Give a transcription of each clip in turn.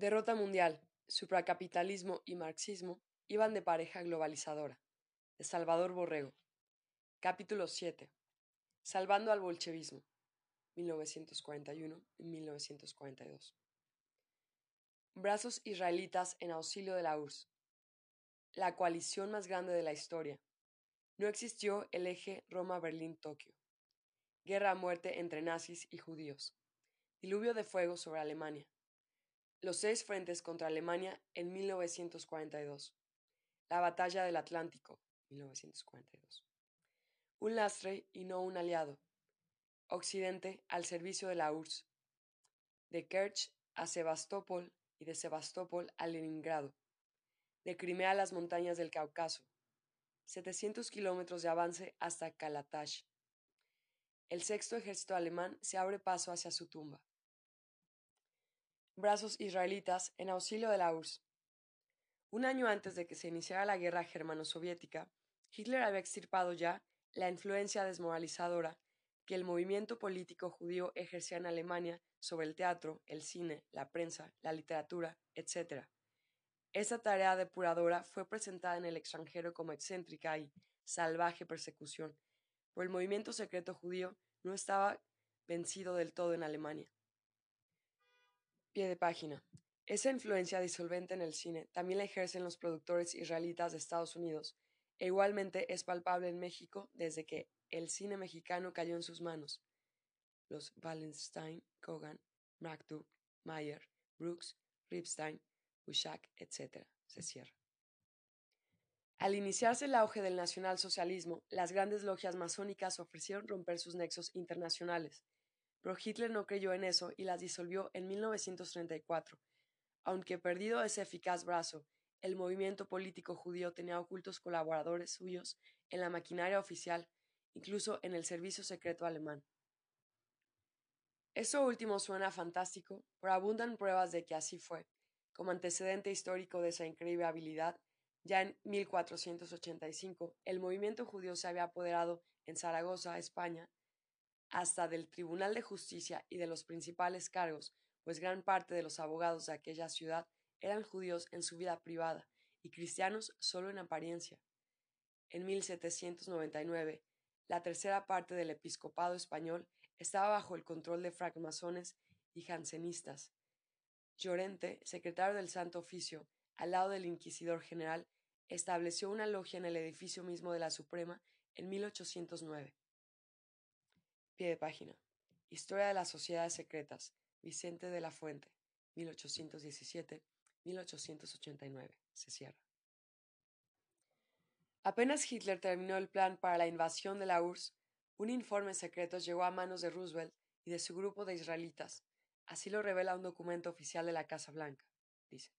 Derrota mundial, supracapitalismo y marxismo iban de pareja globalizadora. De Salvador Borrego. Capítulo 7. Salvando al bolchevismo. 1941 y 1942. Brazos israelitas en auxilio de la URSS. La coalición más grande de la historia. No existió el eje Roma-Berlín-Tokio. Guerra a muerte entre nazis y judíos. Diluvio de fuego sobre Alemania. Los seis frentes contra Alemania en 1942. La batalla del Atlántico, 1942. Un lastre y no un aliado. Occidente al servicio de la URSS. De Kerch a Sebastopol y de Sebastopol a Leningrado. De Crimea a las montañas del Cáucaso. 700 kilómetros de avance hasta Kalatash. El sexto ejército alemán se abre paso hacia su tumba brazos israelitas en auxilio de la URSS. Un año antes de que se iniciara la guerra germano-soviética, Hitler había extirpado ya la influencia desmoralizadora que el movimiento político judío ejercía en Alemania sobre el teatro, el cine, la prensa, la literatura, etc. Esta tarea depuradora fue presentada en el extranjero como excéntrica y salvaje persecución, pero el movimiento secreto judío no estaba vencido del todo en Alemania. Pie de página. Esa influencia disolvente en el cine también la ejercen los productores israelitas de Estados Unidos, e igualmente es palpable en México desde que el cine mexicano cayó en sus manos. Los Wallenstein, Kogan, Mcduck, Mayer, Brooks, Ripstein, Bushak, etc. Se cierra. Al iniciarse el auge del nacionalsocialismo, las grandes logias masónicas ofrecieron romper sus nexos internacionales, pero Hitler no creyó en eso y las disolvió en 1934. Aunque perdido ese eficaz brazo, el movimiento político judío tenía ocultos colaboradores suyos en la maquinaria oficial, incluso en el servicio secreto alemán. Eso último suena fantástico, pero abundan pruebas de que así fue. Como antecedente histórico de esa increíble habilidad, ya en 1485 el movimiento judío se había apoderado en Zaragoza, España, hasta del Tribunal de Justicia y de los principales cargos, pues gran parte de los abogados de aquella ciudad eran judíos en su vida privada y cristianos solo en apariencia. En 1799, la tercera parte del episcopado español estaba bajo el control de francmasones y jansenistas. Llorente, secretario del Santo Oficio, al lado del inquisidor general, estableció una logia en el edificio mismo de la Suprema en 1809 de página. Historia de las Sociedades Secretas. Vicente de la Fuente. 1817-1889. Se cierra. Apenas Hitler terminó el plan para la invasión de la URSS, un informe secreto llegó a manos de Roosevelt y de su grupo de israelitas. Así lo revela un documento oficial de la Casa Blanca. Dice.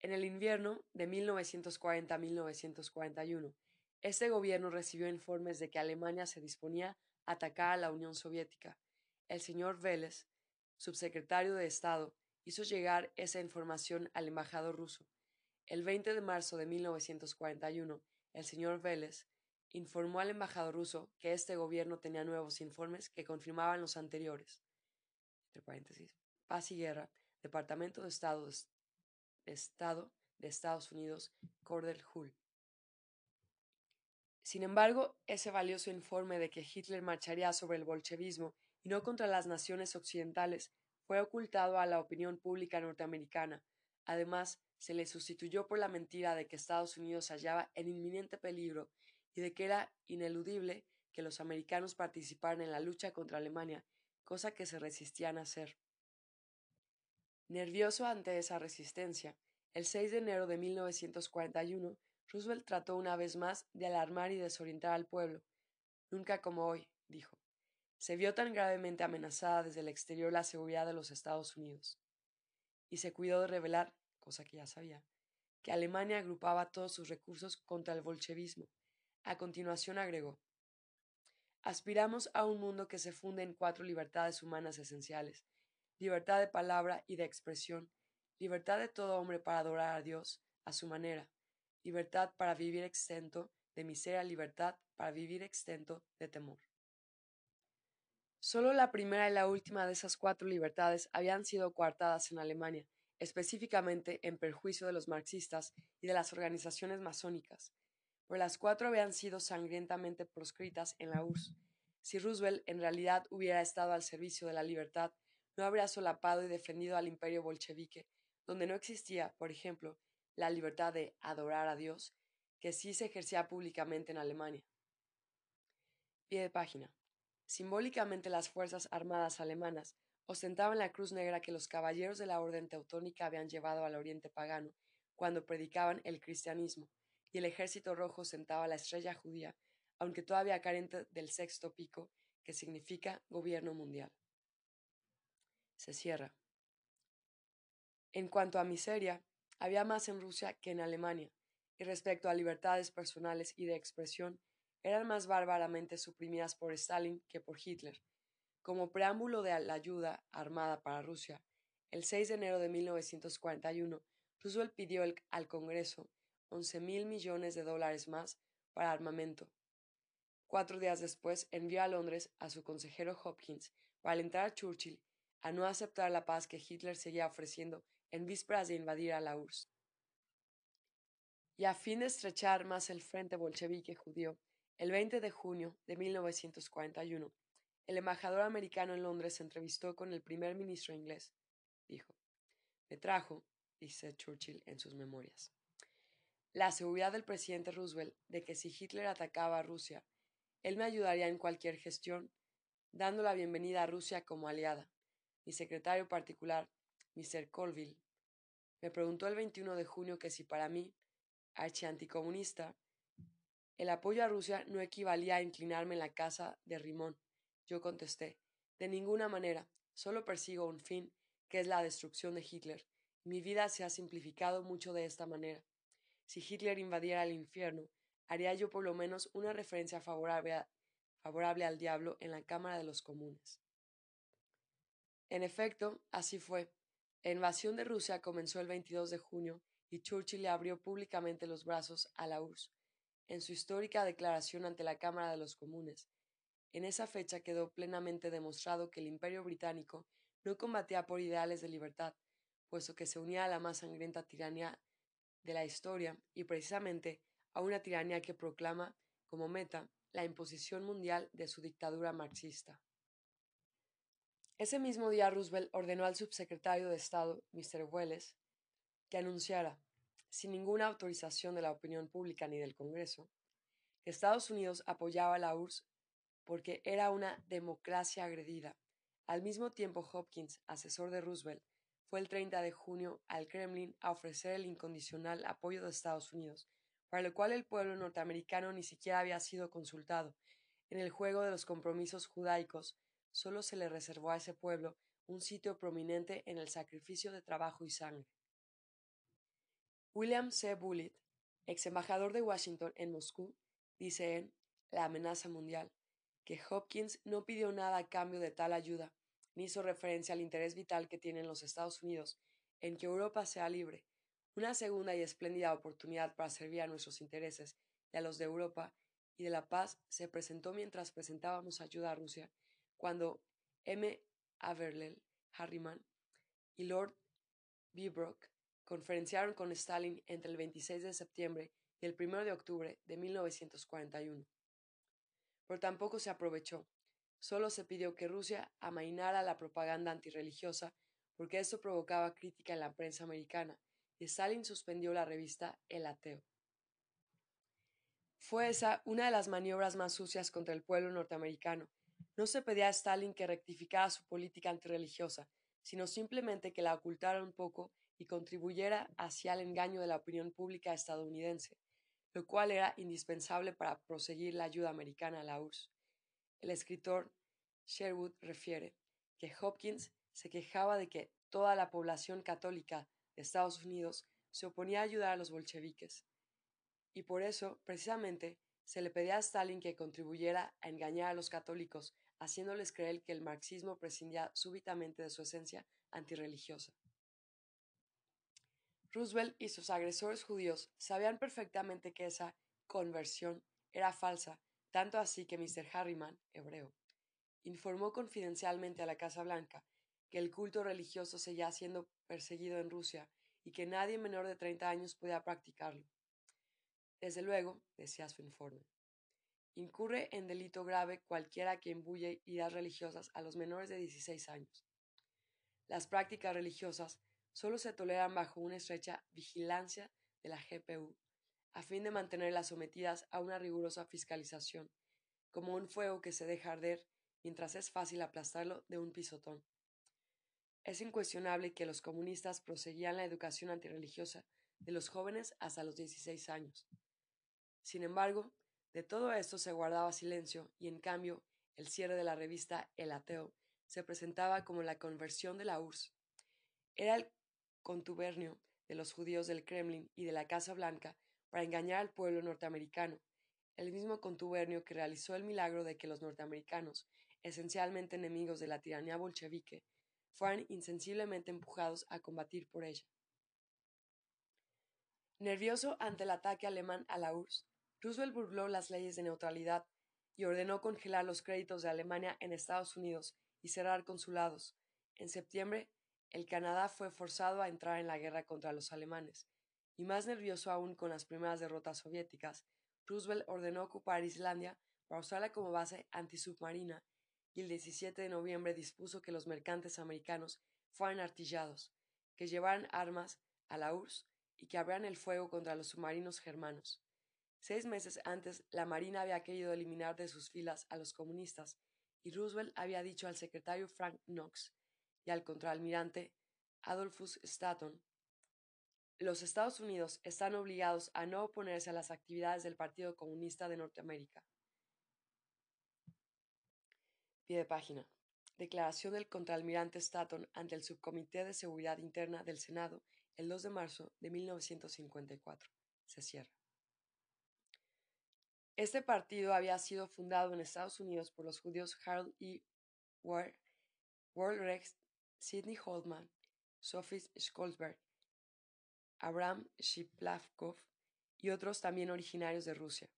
En el invierno de 1940 1941, este gobierno recibió informes de que Alemania se disponía atacar a la Unión Soviética. El señor Vélez, subsecretario de Estado, hizo llegar esa información al embajador ruso. El 20 de marzo de 1941, el señor Vélez informó al embajador ruso que este gobierno tenía nuevos informes que confirmaban los anteriores. Entre paréntesis, Paz y Guerra, Departamento de Estado de, Estado de Estados Unidos, Cordell Hull. Sin embargo, ese valioso informe de que Hitler marcharía sobre el bolchevismo y no contra las naciones occidentales fue ocultado a la opinión pública norteamericana. Además, se le sustituyó por la mentira de que Estados Unidos se hallaba en inminente peligro y de que era ineludible que los americanos participaran en la lucha contra Alemania, cosa que se resistían a hacer. Nervioso ante esa resistencia, el 6 de enero de 1941 Roosevelt trató una vez más de alarmar y desorientar al pueblo. Nunca como hoy, dijo. Se vio tan gravemente amenazada desde el exterior la seguridad de los Estados Unidos. Y se cuidó de revelar, cosa que ya sabía, que Alemania agrupaba todos sus recursos contra el bolchevismo. A continuación agregó Aspiramos a un mundo que se funde en cuatro libertades humanas esenciales libertad de palabra y de expresión, libertad de todo hombre para adorar a Dios a su manera, libertad para vivir exento de miseria, libertad para vivir exento de temor. Solo la primera y la última de esas cuatro libertades habían sido coartadas en Alemania, específicamente en perjuicio de los marxistas y de las organizaciones masónicas, pero las cuatro habían sido sangrientamente proscritas en la URSS. Si Roosevelt en realidad hubiera estado al servicio de la libertad, no habría solapado y defendido al imperio bolchevique, donde no existía, por ejemplo, la libertad de adorar a Dios, que sí se ejercía públicamente en Alemania. Pie de página. Simbólicamente las Fuerzas Armadas alemanas ostentaban la cruz negra que los caballeros de la Orden Teutónica habían llevado al Oriente pagano cuando predicaban el cristianismo, y el Ejército Rojo ostentaba la estrella judía, aunque todavía carente del sexto pico, que significa gobierno mundial. Se cierra. En cuanto a miseria, había más en Rusia que en Alemania, y respecto a libertades personales y de expresión, eran más bárbaramente suprimidas por Stalin que por Hitler. Como preámbulo de la ayuda armada para Rusia, el 6 de enero de 1941, Roosevelt pidió al Congreso 11 mil millones de dólares más para armamento. Cuatro días después envió a Londres a su consejero Hopkins para alentar a Churchill a no aceptar la paz que Hitler seguía ofreciendo en vísperas de invadir a la URSS. Y a fin de estrechar más el frente bolchevique judío, el 20 de junio de 1941, el embajador americano en Londres se entrevistó con el primer ministro inglés. Dijo, me trajo, dice Churchill en sus memorias, la seguridad del presidente Roosevelt de que si Hitler atacaba a Rusia, él me ayudaría en cualquier gestión, dando la bienvenida a Rusia como aliada. Mi secretario particular, Mr. Colville, me preguntó el 21 de junio que si para mí, archianticomunista, el apoyo a Rusia no equivalía a inclinarme en la casa de Rimón. Yo contesté, de ninguna manera, solo persigo un fin, que es la destrucción de Hitler. Mi vida se ha simplificado mucho de esta manera. Si Hitler invadiera el infierno, haría yo por lo menos una referencia favorable, favorable al diablo en la Cámara de los Comunes. En efecto, así fue. La invasión de Rusia comenzó el 22 de junio y Churchill le abrió públicamente los brazos a la URSS en su histórica declaración ante la Cámara de los Comunes. En esa fecha quedó plenamente demostrado que el Imperio británico no combatía por ideales de libertad, puesto que se unía a la más sangrienta tiranía de la historia y precisamente a una tiranía que proclama como meta la imposición mundial de su dictadura marxista. Ese mismo día Roosevelt ordenó al subsecretario de Estado, Mr. Welles, que anunciara sin ninguna autorización de la opinión pública ni del Congreso, Estados Unidos apoyaba a la URSS porque era una democracia agredida. Al mismo tiempo, Hopkins, asesor de Roosevelt, fue el 30 de junio al Kremlin a ofrecer el incondicional apoyo de Estados Unidos, para lo cual el pueblo norteamericano ni siquiera había sido consultado. En el juego de los compromisos judaicos, solo se le reservó a ese pueblo un sitio prominente en el sacrificio de trabajo y sangre. William C. Bullitt, ex embajador de Washington en Moscú, dice en La amenaza mundial que Hopkins no pidió nada a cambio de tal ayuda, ni hizo referencia al interés vital que tienen los Estados Unidos en que Europa sea libre, una segunda y espléndida oportunidad para servir a nuestros intereses y a los de Europa y de la paz se presentó mientras presentábamos ayuda a Rusia, cuando M. Averell Harriman y Lord Beebrook conferenciaron con Stalin entre el 26 de septiembre y el 1 de octubre de 1941. Pero tampoco se aprovechó. Solo se pidió que Rusia amainara la propaganda antirreligiosa porque esto provocaba crítica en la prensa americana y Stalin suspendió la revista El Ateo. Fue esa una de las maniobras más sucias contra el pueblo norteamericano. No se pedía a Stalin que rectificara su política antirreligiosa, sino simplemente que la ocultara un poco y contribuyera hacia el engaño de la opinión pública estadounidense, lo cual era indispensable para proseguir la ayuda americana a la URSS. El escritor Sherwood refiere que Hopkins se quejaba de que toda la población católica de Estados Unidos se oponía a ayudar a los bolcheviques, y por eso, precisamente, se le pedía a Stalin que contribuyera a engañar a los católicos, haciéndoles creer que el marxismo prescindía súbitamente de su esencia antirreligiosa. Roosevelt y sus agresores judíos sabían perfectamente que esa conversión era falsa, tanto así que Mr. Harriman, hebreo, informó confidencialmente a la Casa Blanca que el culto religioso seguía siendo perseguido en Rusia y que nadie menor de 30 años podía practicarlo. Desde luego, decía su informe, incurre en delito grave cualquiera que imbuye ideas religiosas a los menores de 16 años. Las prácticas religiosas solo se toleran bajo una estrecha vigilancia de la GPU, a fin de mantenerlas sometidas a una rigurosa fiscalización, como un fuego que se deja arder mientras es fácil aplastarlo de un pisotón. Es incuestionable que los comunistas proseguían la educación antirreligiosa de los jóvenes hasta los 16 años. Sin embargo, de todo esto se guardaba silencio y en cambio el cierre de la revista El Ateo se presentaba como la conversión de la URSS. Era el contubernio de los judíos del Kremlin y de la Casa Blanca para engañar al pueblo norteamericano, el mismo contubernio que realizó el milagro de que los norteamericanos, esencialmente enemigos de la tiranía bolchevique, fueran insensiblemente empujados a combatir por ella. Nervioso ante el ataque alemán a la URSS, Roosevelt burló las leyes de neutralidad y ordenó congelar los créditos de Alemania en Estados Unidos y cerrar consulados. En septiembre, el Canadá fue forzado a entrar en la guerra contra los alemanes, y más nervioso aún con las primeras derrotas soviéticas, Roosevelt ordenó ocupar Islandia para usarla como base antisubmarina y el 17 de noviembre dispuso que los mercantes americanos fueran artillados, que llevaran armas a la URSS y que abrieran el fuego contra los submarinos germanos. Seis meses antes, la Marina había querido eliminar de sus filas a los comunistas, y Roosevelt había dicho al secretario Frank Knox y al contraalmirante Adolphus Stanton los Estados Unidos están obligados a no oponerse a las actividades del Partido Comunista de Norteamérica. Pie de página. Declaración del contraalmirante Stanton ante el Subcomité de Seguridad Interna del Senado el 2 de marzo de 1954. Se cierra. Este partido había sido fundado en Estados Unidos por los judíos Harold E. Rex, Sidney Holtman, Sophie Skolsberg, Abraham Shiplavkov y otros también originarios de Rusia.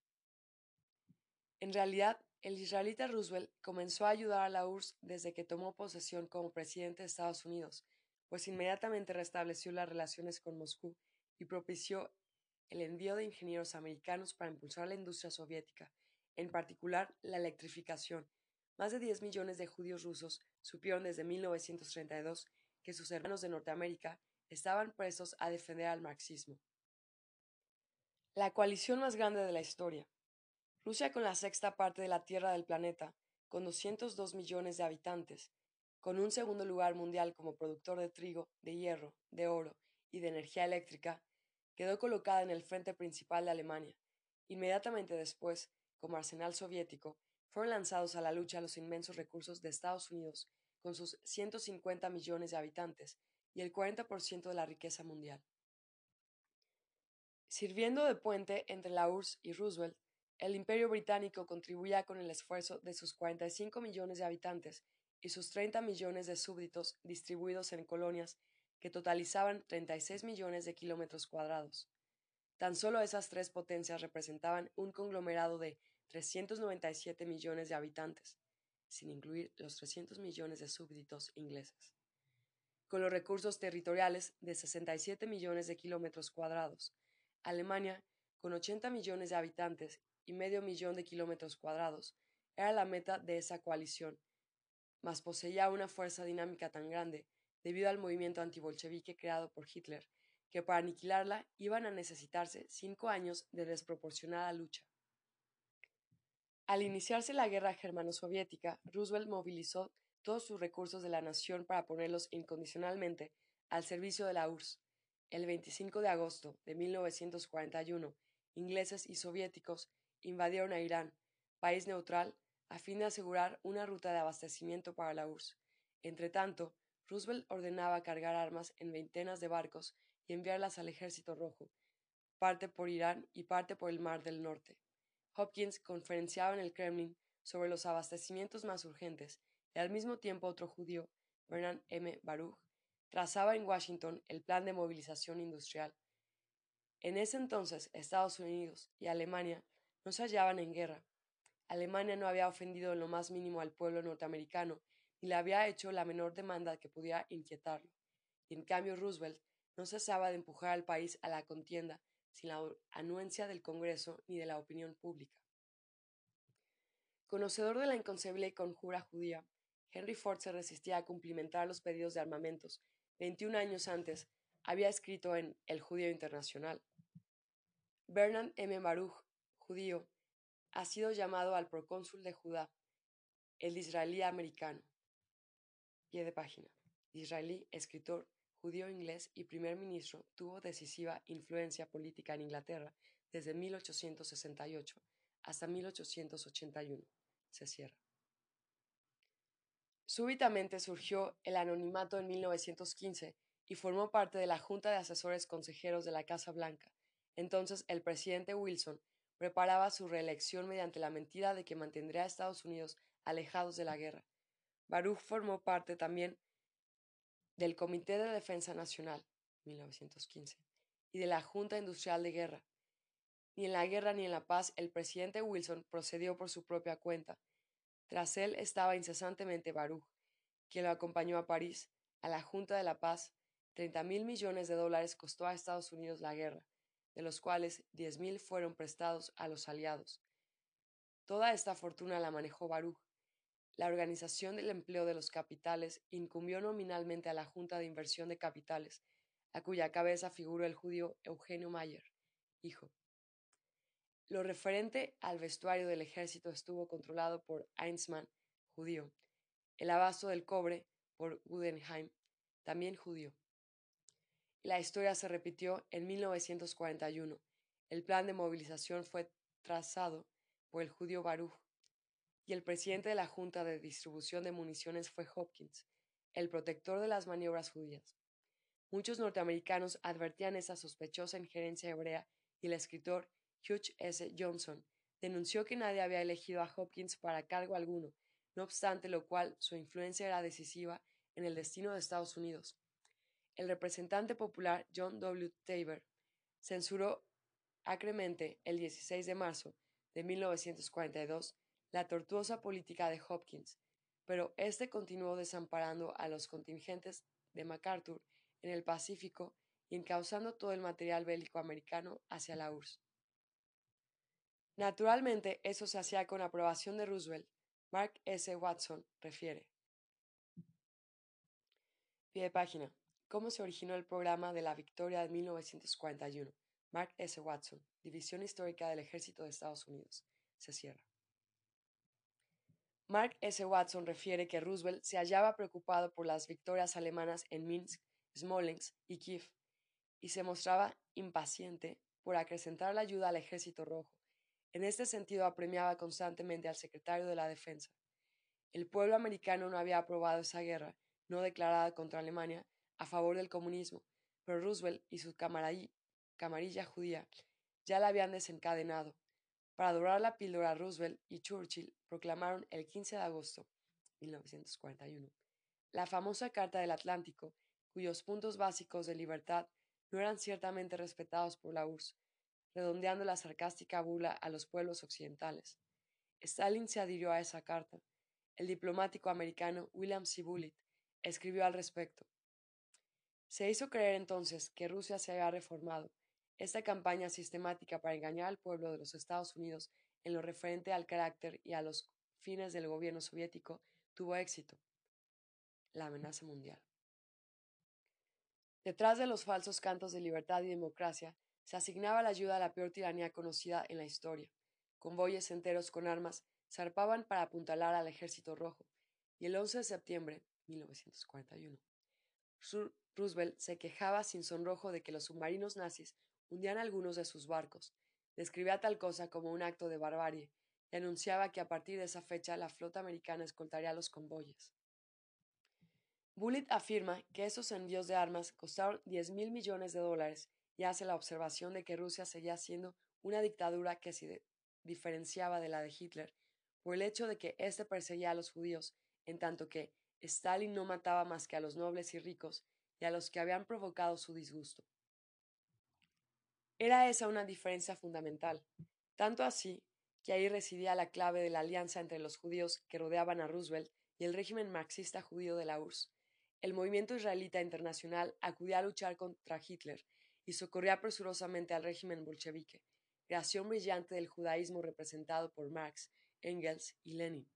En realidad, el israelita Roosevelt comenzó a ayudar a la URSS desde que tomó posesión como presidente de Estados Unidos, pues inmediatamente restableció las relaciones con Moscú y propició el envío de ingenieros americanos para impulsar la industria soviética, en particular la electrificación. Más de 10 millones de judíos rusos supieron desde 1932 que sus hermanos de Norteamérica estaban presos a defender al marxismo. La coalición más grande de la historia, Rusia con la sexta parte de la tierra del planeta, con 202 millones de habitantes, con un segundo lugar mundial como productor de trigo, de hierro, de oro y de energía eléctrica, quedó colocada en el frente principal de Alemania. Inmediatamente después, como arsenal soviético, fueron lanzados a la lucha los inmensos recursos de Estados Unidos, con sus 150 millones de habitantes y el 40% de la riqueza mundial. Sirviendo de puente entre la URSS y Roosevelt, el Imperio Británico contribuía con el esfuerzo de sus 45 millones de habitantes y sus 30 millones de súbditos distribuidos en colonias que totalizaban 36 millones de kilómetros cuadrados. Tan solo esas tres potencias representaban un conglomerado de 397 millones de habitantes, sin incluir los 300 millones de súbditos ingleses, con los recursos territoriales de 67 millones de kilómetros cuadrados. Alemania, con 80 millones de habitantes y medio millón de kilómetros cuadrados, era la meta de esa coalición, mas poseía una fuerza dinámica tan grande debido al movimiento antibolchevique creado por Hitler, que para aniquilarla iban a necesitarse cinco años de desproporcionada lucha. Al iniciarse la guerra germano-soviética, Roosevelt movilizó todos sus recursos de la nación para ponerlos incondicionalmente al servicio de la URSS. El 25 de agosto de 1941, ingleses y soviéticos invadieron a Irán, país neutral, a fin de asegurar una ruta de abastecimiento para la URSS. Entretanto, Roosevelt ordenaba cargar armas en veintenas de barcos y enviarlas al Ejército Rojo, parte por Irán y parte por el Mar del Norte. Hopkins conferenciaba en el Kremlin sobre los abastecimientos más urgentes y al mismo tiempo otro judío, Bernard M. Baruch, trazaba en Washington el plan de movilización industrial. En ese entonces Estados Unidos y Alemania no se hallaban en guerra. Alemania no había ofendido en lo más mínimo al pueblo norteamericano ni le había hecho la menor demanda que pudiera inquietarlo, y en cambio Roosevelt no cesaba de empujar al país a la contienda sin la anuencia del Congreso ni de la opinión pública. Conocedor de la inconcebible conjura judía, Henry Ford se resistía a cumplimentar los pedidos de armamentos. 21 años antes, había escrito en El Judío Internacional. Bernard M. Baruch, judío, ha sido llamado al procónsul de Judá, el israelí americano. Pie de página. Israelí, escritor, judío inglés y primer ministro, tuvo decisiva influencia política en Inglaterra desde 1868 hasta 1881 se cierra. Súbitamente surgió el anonimato en 1915 y formó parte de la Junta de Asesores Consejeros de la Casa Blanca. Entonces el presidente Wilson preparaba su reelección mediante la mentira de que mantendría a Estados Unidos alejados de la guerra. Baruch formó parte también del Comité de Defensa Nacional, 1915, y de la Junta Industrial de Guerra, ni en la guerra ni en la paz el presidente Wilson procedió por su propia cuenta. Tras él estaba incesantemente Baruch, quien lo acompañó a París, a la Junta de la Paz. Treinta mil millones de dólares costó a Estados Unidos la guerra, de los cuales diez mil fueron prestados a los aliados. Toda esta fortuna la manejó Baruch. La organización del empleo de los capitales incumbió nominalmente a la Junta de Inversión de Capitales, a cuya cabeza figuró el judío Eugenio Mayer, hijo. Lo referente al vestuario del ejército estuvo controlado por Einsmann, judío. El abasto del cobre por Guggenheim, también judío. La historia se repitió en 1941. El plan de movilización fue trazado por el judío Baruch y el presidente de la Junta de Distribución de Municiones fue Hopkins, el protector de las maniobras judías. Muchos norteamericanos advertían esa sospechosa injerencia hebrea y el escritor Hugh S. Johnson, denunció que nadie había elegido a Hopkins para cargo alguno, no obstante lo cual su influencia era decisiva en el destino de Estados Unidos. El representante popular John W. Tabor censuró acremente el 16 de marzo de 1942 la tortuosa política de Hopkins, pero éste continuó desamparando a los contingentes de MacArthur en el Pacífico y encauzando todo el material bélico americano hacia la URSS. Naturalmente, eso se hacía con aprobación de Roosevelt. Mark S. Watson refiere. Pie de página. ¿Cómo se originó el programa de la victoria de 1941? Mark S. Watson, División Histórica del Ejército de Estados Unidos. Se cierra. Mark S. Watson refiere que Roosevelt se hallaba preocupado por las victorias alemanas en Minsk, Smolensk y Kiev, y se mostraba impaciente por acrecentar la ayuda al Ejército Rojo en este sentido, apremiaba constantemente al secretario de la Defensa. El pueblo americano no había aprobado esa guerra, no declarada contra Alemania, a favor del comunismo, pero Roosevelt y su camarilla judía ya la habían desencadenado. Para dorar la píldora, Roosevelt y Churchill proclamaron el 15 de agosto de 1941 la famosa Carta del Atlántico, cuyos puntos básicos de libertad no eran ciertamente respetados por la URSS, redondeando la sarcástica bula a los pueblos occidentales. Stalin se adhirió a esa carta. El diplomático americano William C. Bullitt escribió al respecto. Se hizo creer entonces que Rusia se había reformado. Esta campaña sistemática para engañar al pueblo de los Estados Unidos en lo referente al carácter y a los fines del gobierno soviético tuvo éxito. La amenaza mundial. Detrás de los falsos cantos de libertad y democracia se asignaba la ayuda a la peor tiranía conocida en la historia. Convoyes enteros con armas zarpaban para apuntalar al ejército rojo, y el 11 de septiembre 1941 Roosevelt se quejaba sin sonrojo de que los submarinos nazis hundían algunos de sus barcos, describía tal cosa como un acto de barbarie y anunciaba que a partir de esa fecha la flota americana escoltaría los convoyes. Bullitt afirma que esos envíos de armas costaron diez mil millones de dólares y hace la observación de que Rusia seguía siendo una dictadura que se diferenciaba de la de Hitler por el hecho de que éste perseguía a los judíos, en tanto que Stalin no mataba más que a los nobles y ricos y a los que habían provocado su disgusto. Era esa una diferencia fundamental, tanto así que ahí residía la clave de la alianza entre los judíos que rodeaban a Roosevelt y el régimen marxista judío de la URSS. el movimiento israelita internacional acudía a luchar contra Hitler y socorría presurosamente al régimen bolchevique, creación brillante del judaísmo representado por Marx, Engels y Lenin.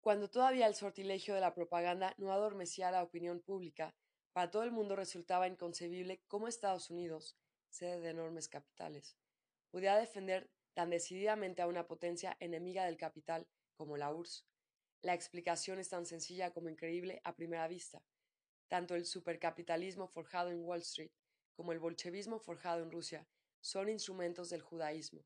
Cuando todavía el sortilegio de la propaganda no adormecía la opinión pública, para todo el mundo resultaba inconcebible cómo Estados Unidos, sede de enormes capitales, podía defender tan decididamente a una potencia enemiga del capital como la URSS. La explicación es tan sencilla como increíble a primera vista. Tanto el supercapitalismo forjado en Wall Street como el bolchevismo forjado en Rusia son instrumentos del judaísmo.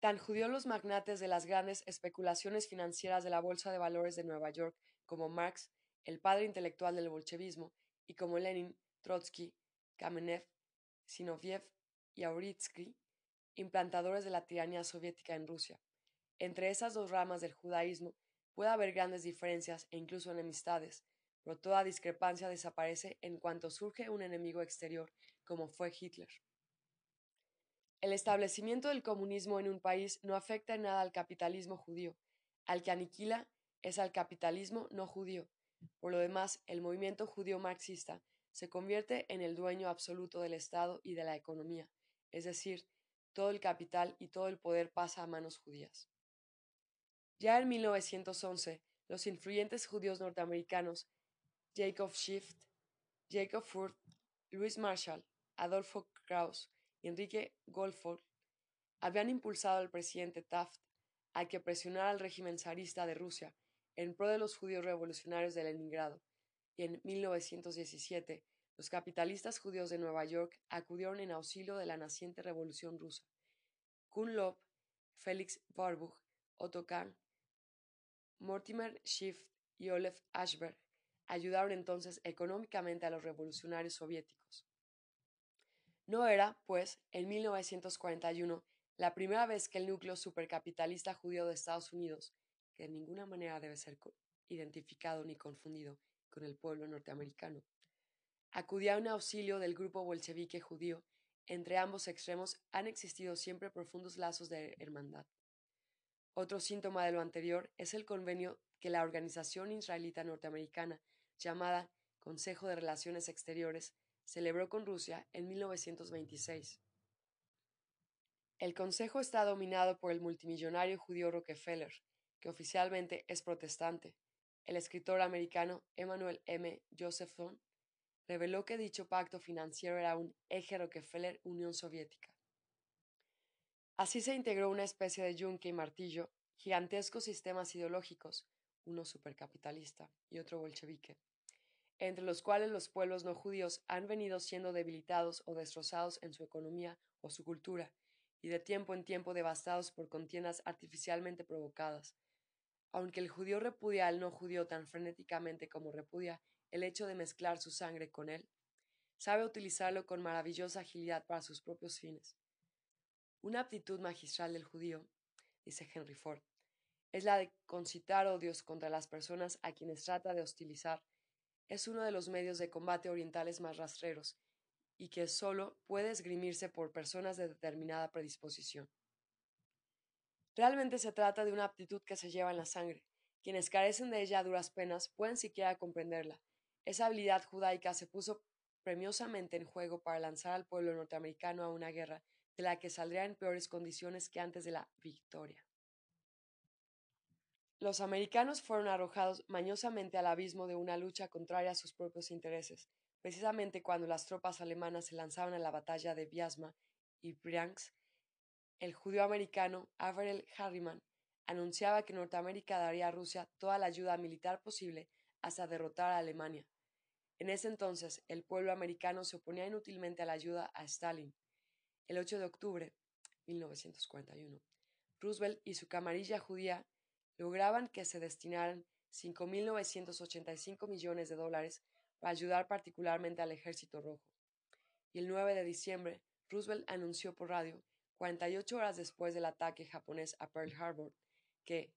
Tan judíos los magnates de las grandes especulaciones financieras de la Bolsa de Valores de Nueva York como Marx, el padre intelectual del bolchevismo, y como Lenin, Trotsky, Kamenev, Sinoviev y Auritsky, implantadores de la tiranía soviética en Rusia. Entre esas dos ramas del judaísmo puede haber grandes diferencias e incluso enemistades, pero toda discrepancia desaparece en cuanto surge un enemigo exterior, como fue Hitler. El establecimiento del comunismo en un país no afecta en nada al capitalismo judío. Al que aniquila es al capitalismo no judío. Por lo demás, el movimiento judío marxista se convierte en el dueño absoluto del Estado y de la economía, es decir, todo el capital y todo el poder pasa a manos judías. Ya en 1911, los influyentes judíos norteamericanos Jacob Schiff, Jacob Furt, Louis Marshall, Adolfo Krauss y Enrique Goldford habían impulsado al presidente Taft a que presionara al régimen zarista de Rusia en pro de los judíos revolucionarios de Leningrado, y en 1917 los capitalistas judíos de Nueva York acudieron en auxilio de la naciente revolución rusa. Kuhn Loeb, Felix Warburg, Otto Kahn, Mortimer Schiff y Olaf Ashberg ayudaron entonces económicamente a los revolucionarios soviéticos. No era, pues, en 1941 la primera vez que el núcleo supercapitalista judío de Estados Unidos, que de ninguna manera debe ser identificado ni confundido con el pueblo norteamericano, acudía a un auxilio del grupo bolchevique judío. Entre ambos extremos han existido siempre profundos lazos de hermandad. Otro síntoma de lo anterior es el convenio que la organización israelita norteamericana, llamada Consejo de Relaciones Exteriores, celebró con Rusia en 1926. El Consejo está dominado por el multimillonario judío Rockefeller, que oficialmente es protestante. El escritor americano Emmanuel M. Josephson reveló que dicho pacto financiero era un eje Rockefeller Unión Soviética. Así se integró una especie de yunque y martillo, gigantescos sistemas ideológicos, uno supercapitalista y otro bolchevique, entre los cuales los pueblos no judíos han venido siendo debilitados o destrozados en su economía o su cultura, y de tiempo en tiempo devastados por contiendas artificialmente provocadas. Aunque el judío repudia al no judío tan frenéticamente como repudia el hecho de mezclar su sangre con él, sabe utilizarlo con maravillosa agilidad para sus propios fines. Una aptitud magistral del judío, dice Henry Ford, es la de concitar odios contra las personas a quienes trata de hostilizar es uno de los medios de combate orientales más rastreros y que solo puede esgrimirse por personas de determinada predisposición. Realmente se trata de una aptitud que se lleva en la sangre. Quienes carecen de ella a duras penas pueden siquiera comprenderla. Esa habilidad judaica se puso premiosamente en juego para lanzar al pueblo norteamericano a una guerra de la que saldría en peores condiciones que antes de la victoria. Los americanos fueron arrojados mañosamente al abismo de una lucha contraria a sus propios intereses, precisamente cuando las tropas alemanas se lanzaban a la batalla de Biasma y Briansk. El judío americano Averell Harriman anunciaba que Norteamérica daría a Rusia toda la ayuda militar posible hasta derrotar a Alemania. En ese entonces, el pueblo americano se oponía inútilmente a la ayuda a Stalin. El 8 de octubre 1941, Roosevelt y su camarilla judía lograban que se destinaran 5.985 millones de dólares para ayudar particularmente al Ejército Rojo. Y el 9 de diciembre, Roosevelt anunció por radio, 48 horas después del ataque japonés a Pearl Harbor, que,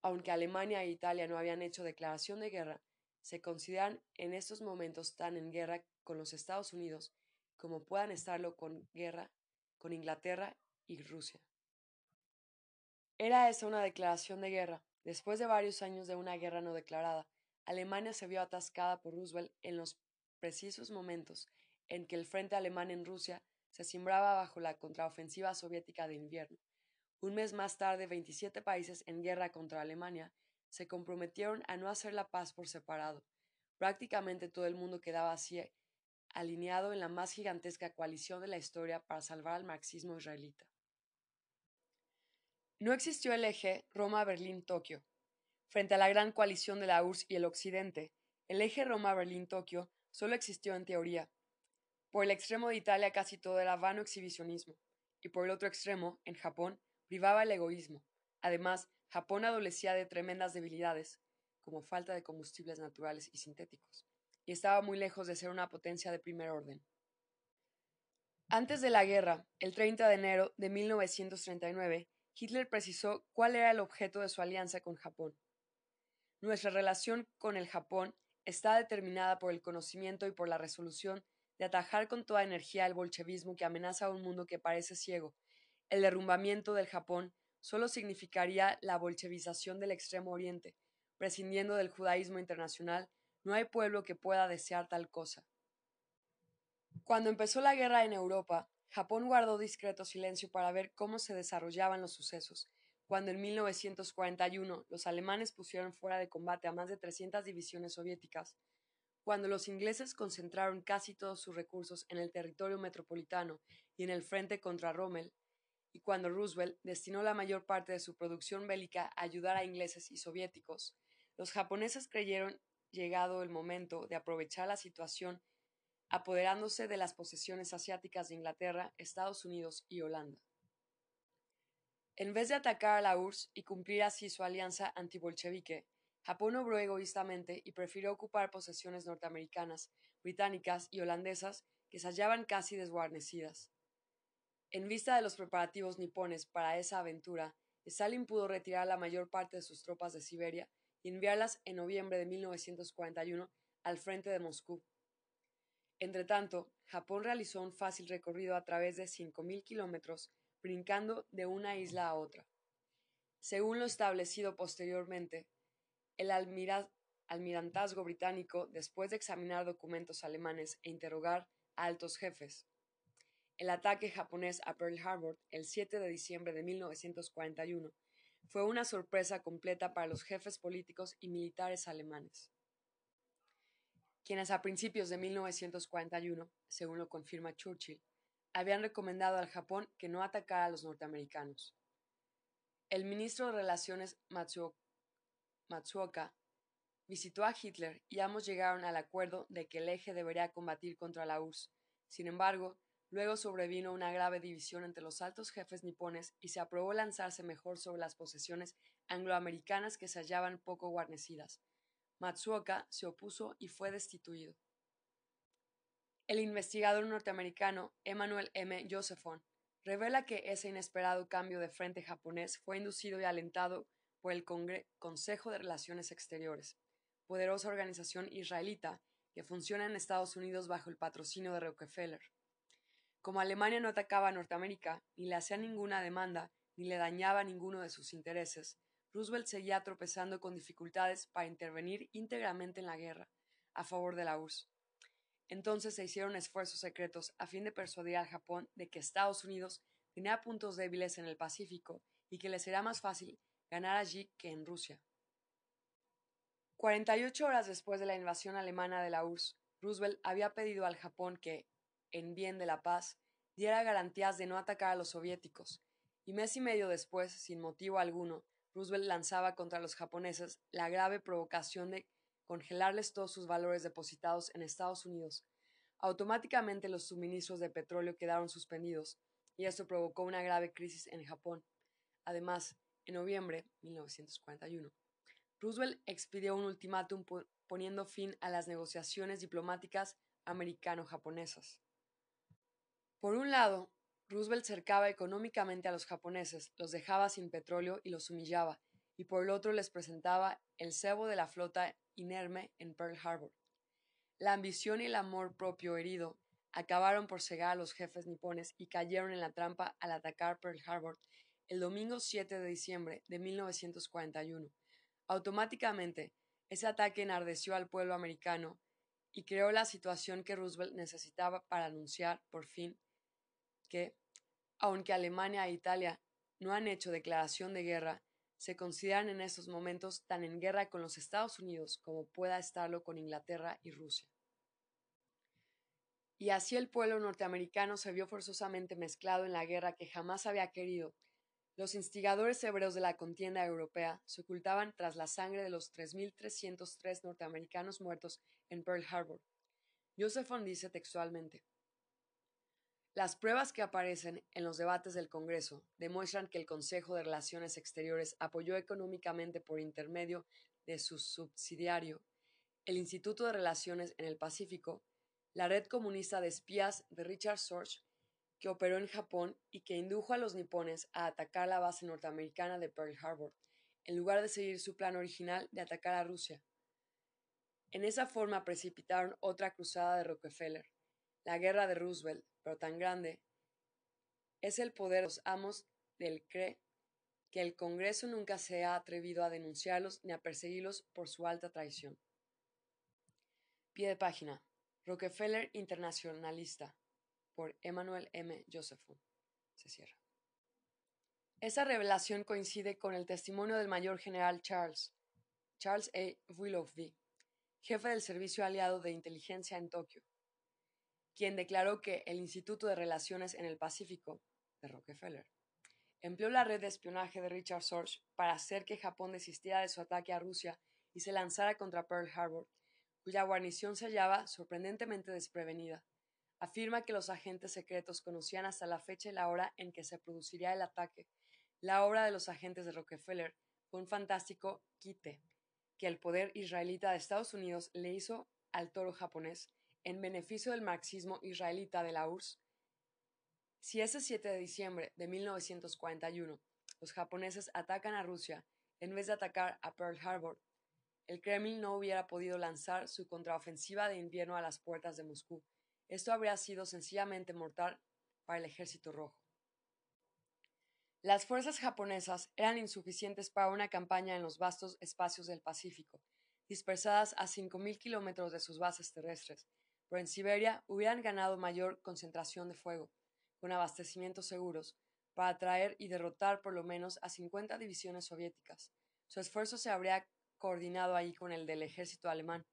aunque Alemania e Italia no habían hecho declaración de guerra, se consideran en estos momentos tan en guerra con los Estados Unidos como puedan estarlo con guerra con Inglaterra y Rusia. Era esa una declaración de guerra, después de varios años de una guerra no declarada, Alemania se vio atascada por Roosevelt en los precisos momentos en que el frente alemán en Rusia se simbraba bajo la contraofensiva soviética de invierno. Un mes más tarde, 27 países en guerra contra Alemania se comprometieron a no hacer la paz por separado. Prácticamente todo el mundo quedaba así alineado en la más gigantesca coalición de la historia para salvar al marxismo israelita. No existió el eje Roma-Berlín-Tokio. Frente a la gran coalición de la URSS y el Occidente, el eje Roma-Berlín-Tokio solo existió en teoría. Por el extremo de Italia casi todo era vano exhibicionismo, y por el otro extremo, en Japón, privaba el egoísmo. Además, Japón adolecía de tremendas debilidades, como falta de combustibles naturales y sintéticos, y estaba muy lejos de ser una potencia de primer orden. Antes de la guerra, el 30 de enero de 1939, Hitler precisó cuál era el objeto de su alianza con Japón. Nuestra relación con el Japón está determinada por el conocimiento y por la resolución de atajar con toda energía el bolchevismo que amenaza a un mundo que parece ciego. El derrumbamiento del Japón solo significaría la bolchevización del Extremo Oriente, prescindiendo del judaísmo internacional, no hay pueblo que pueda desear tal cosa. Cuando empezó la guerra en Europa, Japón guardó discreto silencio para ver cómo se desarrollaban los sucesos. Cuando en 1941 los alemanes pusieron fuera de combate a más de 300 divisiones soviéticas, cuando los ingleses concentraron casi todos sus recursos en el territorio metropolitano y en el frente contra Rommel, y cuando Roosevelt destinó la mayor parte de su producción bélica a ayudar a ingleses y soviéticos, los japoneses creyeron llegado el momento de aprovechar la situación apoderándose de las posesiones asiáticas de Inglaterra, Estados Unidos y Holanda. En vez de atacar a la URSS y cumplir así su alianza antibolchevique, Japón obró egoístamente y prefirió ocupar posesiones norteamericanas, británicas y holandesas que se hallaban casi desguarnecidas. En vista de los preparativos nipones para esa aventura, Stalin pudo retirar la mayor parte de sus tropas de Siberia y enviarlas en noviembre de 1941 al frente de Moscú. Entretanto, Japón realizó un fácil recorrido a través de 5.000 kilómetros, brincando de una isla a otra. Según lo establecido posteriormente, el almirantazgo británico, después de examinar documentos alemanes e interrogar a altos jefes, el ataque japonés a Pearl Harbor el 7 de diciembre de 1941 fue una sorpresa completa para los jefes políticos y militares alemanes, quienes a principios de 1941, según lo confirma Churchill, habían recomendado al Japón que no atacara a los norteamericanos. El ministro de Relaciones Matsuoka visitó a Hitler y ambos llegaron al acuerdo de que el eje debería combatir contra la URSS. Sin embargo, Luego sobrevino una grave división entre los altos jefes nipones y se aprobó lanzarse mejor sobre las posesiones angloamericanas que se hallaban poco guarnecidas. Matsuoka se opuso y fue destituido. El investigador norteamericano Emmanuel M. Josephson revela que ese inesperado cambio de frente japonés fue inducido y alentado el Consejo de Relaciones Exteriores, poderosa organización israelita que funciona en Estados Unidos bajo el patrocinio de Rockefeller. Como Alemania no atacaba a Norteamérica, ni le hacía ninguna demanda, ni le dañaba ninguno de sus intereses, Roosevelt seguía tropezando con dificultades para intervenir íntegramente en la guerra a favor de la URSS. Entonces se hicieron esfuerzos secretos a fin de persuadir al Japón de que Estados Unidos tenía puntos débiles en el Pacífico y que le será más fácil ganar allí que en Rusia. 48 horas después de la invasión alemana de la URSS, Roosevelt había pedido al Japón que, en bien de la paz, diera garantías de no atacar a los soviéticos, y mes y medio después, sin motivo alguno, Roosevelt lanzaba contra los japoneses la grave provocación de congelarles todos sus valores depositados en Estados Unidos. Automáticamente los suministros de petróleo quedaron suspendidos, y esto provocó una grave crisis en Japón. Además, en noviembre de 1941, Roosevelt expidió un ultimátum poniendo fin a las negociaciones diplomáticas americano-japonesas. Por un lado, Roosevelt cercaba económicamente a los japoneses, los dejaba sin petróleo y los humillaba, y por el otro les presentaba el cebo de la flota inerme en Pearl Harbor. La ambición y el amor propio herido acabaron por cegar a los jefes nipones y cayeron en la trampa al atacar Pearl Harbor el domingo 7 de diciembre de 1941. Automáticamente, Ese ataque enardeció al pueblo americano y creó la situación que Roosevelt necesitaba para anunciar, por fin, que, aunque Alemania e Italia no han hecho declaración de guerra, se consideran en estos momentos tan en guerra con los Estados Unidos como pueda estarlo con Inglaterra y Rusia. Y así el pueblo norteamericano se vio forzosamente mezclado en la guerra que jamás había querido. Los instigadores hebreos de la contienda europea se ocultaban tras la sangre de los 3.303 norteamericanos muertos en Pearl Harbor. Josephson dice textualmente, las pruebas que aparecen en los debates del Congreso demuestran que el Consejo de Relaciones Exteriores apoyó económicamente por intermedio de su subsidiario, el Instituto de Relaciones en el Pacífico, la red comunista de espías de Richard Sorge, que operó en Japón y que indujo a los nipones a atacar la base norteamericana de Pearl Harbor, en lugar de seguir su plan original de atacar a Rusia. En esa forma precipitaron otra cruzada de Rockefeller, la guerra de Roosevelt, pero tan grande, es el poder de los amos del CRE que el Congreso nunca se ha atrevido a denunciarlos ni a perseguirlos por su alta traición. Pie de página. Rockefeller Internacionalista por Emmanuel M. Josephson. Se cierra. Esa revelación coincide con el testimonio del mayor general Charles, Charles A. Willoughby, jefe del Servicio Aliado de Inteligencia en Tokio, quien declaró que el Instituto de Relaciones en el Pacífico de Rockefeller empleó la red de espionaje de Richard Sorge para hacer que Japón desistiera de su ataque a Rusia y se lanzara contra Pearl Harbor, cuya guarnición se hallaba sorprendentemente desprevenida. Afirma que los agentes secretos conocían hasta la fecha y la hora en que se produciría el ataque. La obra de los agentes de Rockefeller fue un fantástico quite que el poder israelita de Estados Unidos le hizo al toro japonés en beneficio del marxismo israelita de la URSS. Si ese 7 de diciembre de 1941 los japoneses atacan a Rusia en vez de atacar a Pearl Harbor, el Kremlin no hubiera podido lanzar su contraofensiva de invierno a las puertas de Moscú. Esto habría sido sencillamente mortal para el ejército rojo. Las fuerzas japonesas eran insuficientes para una campaña en los vastos espacios del Pacífico, dispersadas a 5.000 kilómetros de sus bases terrestres, pero en Siberia hubieran ganado mayor concentración de fuego, con abastecimientos seguros, para atraer y derrotar por lo menos a 50 divisiones soviéticas. Su esfuerzo se habría coordinado ahí con el del ejército alemán.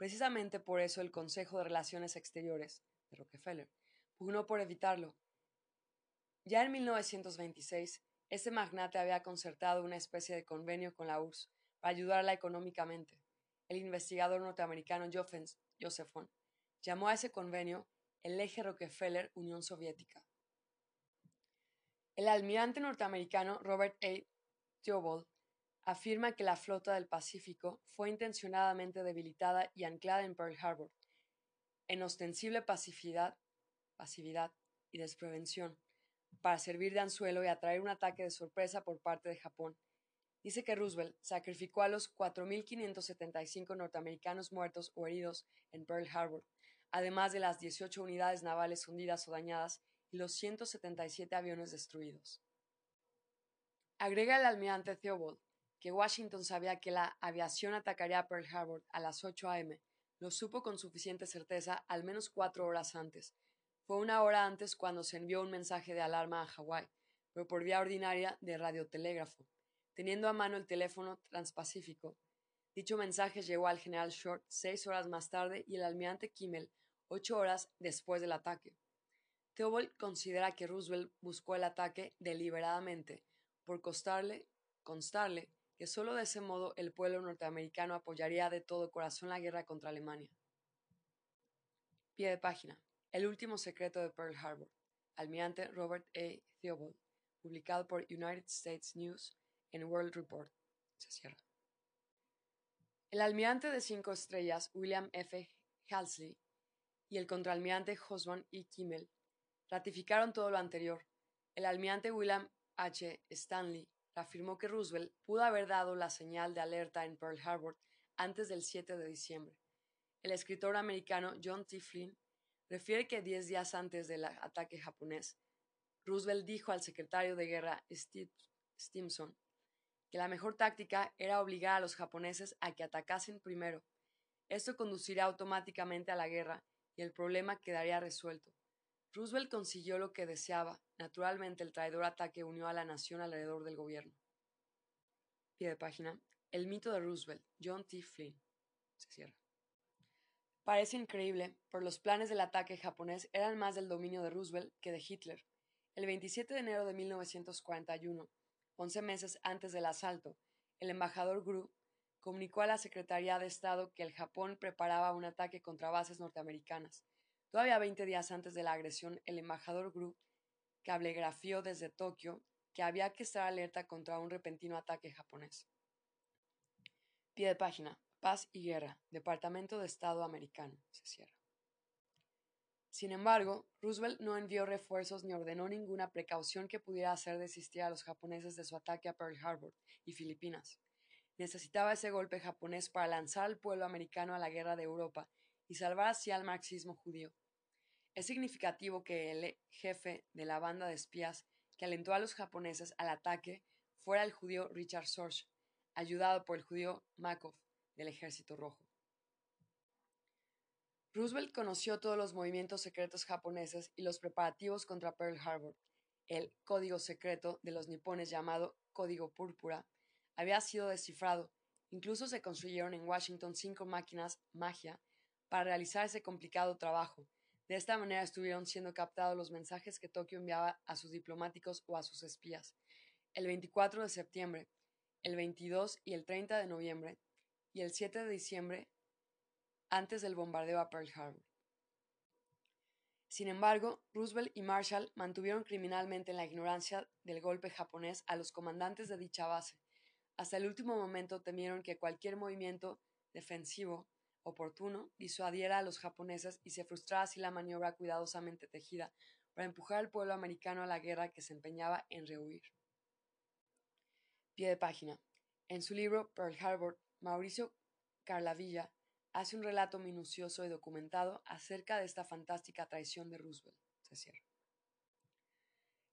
Precisamente por eso el Consejo de Relaciones Exteriores de Rockefeller pugnó por evitarlo. Ya en 1926, este magnate había concertado una especie de convenio con la URSS para ayudarla económicamente. El investigador norteamericano Josephson Llamó a ese convenio el eje Rockefeller-Unión Soviética. El almirante norteamericano Robert A. Theobald afirma que la flota del Pacífico fue intencionadamente debilitada y anclada en Pearl Harbor, en ostensible pasividad, pasividad y desprevención, para servir de anzuelo y atraer un ataque de sorpresa por parte de Japón. Dice que Roosevelt sacrificó a los 4.575 norteamericanos muertos o heridos en Pearl Harbor además de las 18 unidades navales hundidas o dañadas y los 177 aviones destruidos. Agrega el almirante Theobald que Washington sabía que la aviación atacaría Pearl Harbor a las 8 a.m. Lo supo con suficiente certeza al menos cuatro horas antes. Fue una hora antes cuando se envió un mensaje de alarma a Hawái, pero por vía ordinaria de radiotelégrafo. Teniendo a mano el teléfono transpacífico, dicho mensaje llegó al general Short seis horas más tarde y el almirante Kimmel ocho horas después del ataque. Theobald considera que Roosevelt buscó el ataque deliberadamente por costarle, constarle que solo de ese modo el pueblo norteamericano apoyaría de todo corazón la guerra contra Alemania. Pie de página. El último secreto de Pearl Harbor. Almirante Robert A. Theobald, publicado por United States News en World Report. Se cierra. El almirante de cinco estrellas William F. Halsey y el contraalmirante Osborne E. Kimmel ratificaron todo lo anterior. El almirante William H. Stanley afirmó que Roosevelt pudo haber dado la señal de alerta en Pearl Harbor antes del 7 de diciembre. El escritor americano John T. Flynn refiere que diez días antes del ataque japonés, Roosevelt dijo al secretario de guerra Steve Stimson que la mejor táctica era obligar a los japoneses a que atacasen primero. Esto conduciría automáticamente a la guerra y el problema quedaría resuelto. Roosevelt consiguió lo que deseaba. Naturalmente, el traidor ataque unió a la nación alrededor del gobierno. Pie de página. El mito de Roosevelt, John T. Flynn. Se cierra. Parece increíble, pero los planes del ataque japonés eran más del dominio de Roosevelt que de Hitler. El 27 de enero de 1941, once meses antes del asalto, el embajador Gru comunicó a la Secretaría de Estado que el Japón preparaba un ataque contra bases norteamericanas. Todavía 20 días antes de la agresión, el embajador Gru cablegrafió desde Tokio que había que estar alerta contra un repentino ataque japonés. Pie de página. Paz y Guerra, Departamento de Estado americano. Se cierra. Sin embargo, Roosevelt no envió refuerzos ni ordenó ninguna precaución que pudiera hacer desistir a los japoneses de su ataque a Pearl Harbor y Filipinas. Necesitaba ese golpe japonés para lanzar al pueblo americano a la guerra de Europa y salvar así al marxismo judío. Es significativo que el jefe de la banda de espías que alentó a los japoneses al ataque fuera el judío Richard Sorge, ayudado por el judío Makov del Ejército Rojo. Roosevelt conoció todos los movimientos secretos japoneses y los preparativos contra Pearl Harbor. El código secreto de los nipones llamado Código Púrpura había sido descifrado. Incluso se construyeron en Washington cinco máquinas magia para realizar ese complicado trabajo, de esta manera estuvieron siendo captados los mensajes que Tokio enviaba a sus diplomáticos o a sus espías. El 24 de septiembre, el 22 y el 30 de noviembre y el 7 de diciembre, antes del bombardeo a Pearl Harbor. Sin embargo, Roosevelt y Marshall mantuvieron criminalmente en la ignorancia del golpe japonés a los comandantes de dicha base. Hasta el último momento temieron que cualquier movimiento defensivo oportuno disuadiera a los japoneses y se frustrara así la maniobra cuidadosamente tejida para empujar al pueblo americano a la guerra que se empeñaba en rehuir. Pie de página. En su libro Pearl Harbor, Mauricio Carlavilla hace un relato minucioso y documentado acerca de esta fantástica traición de Roosevelt.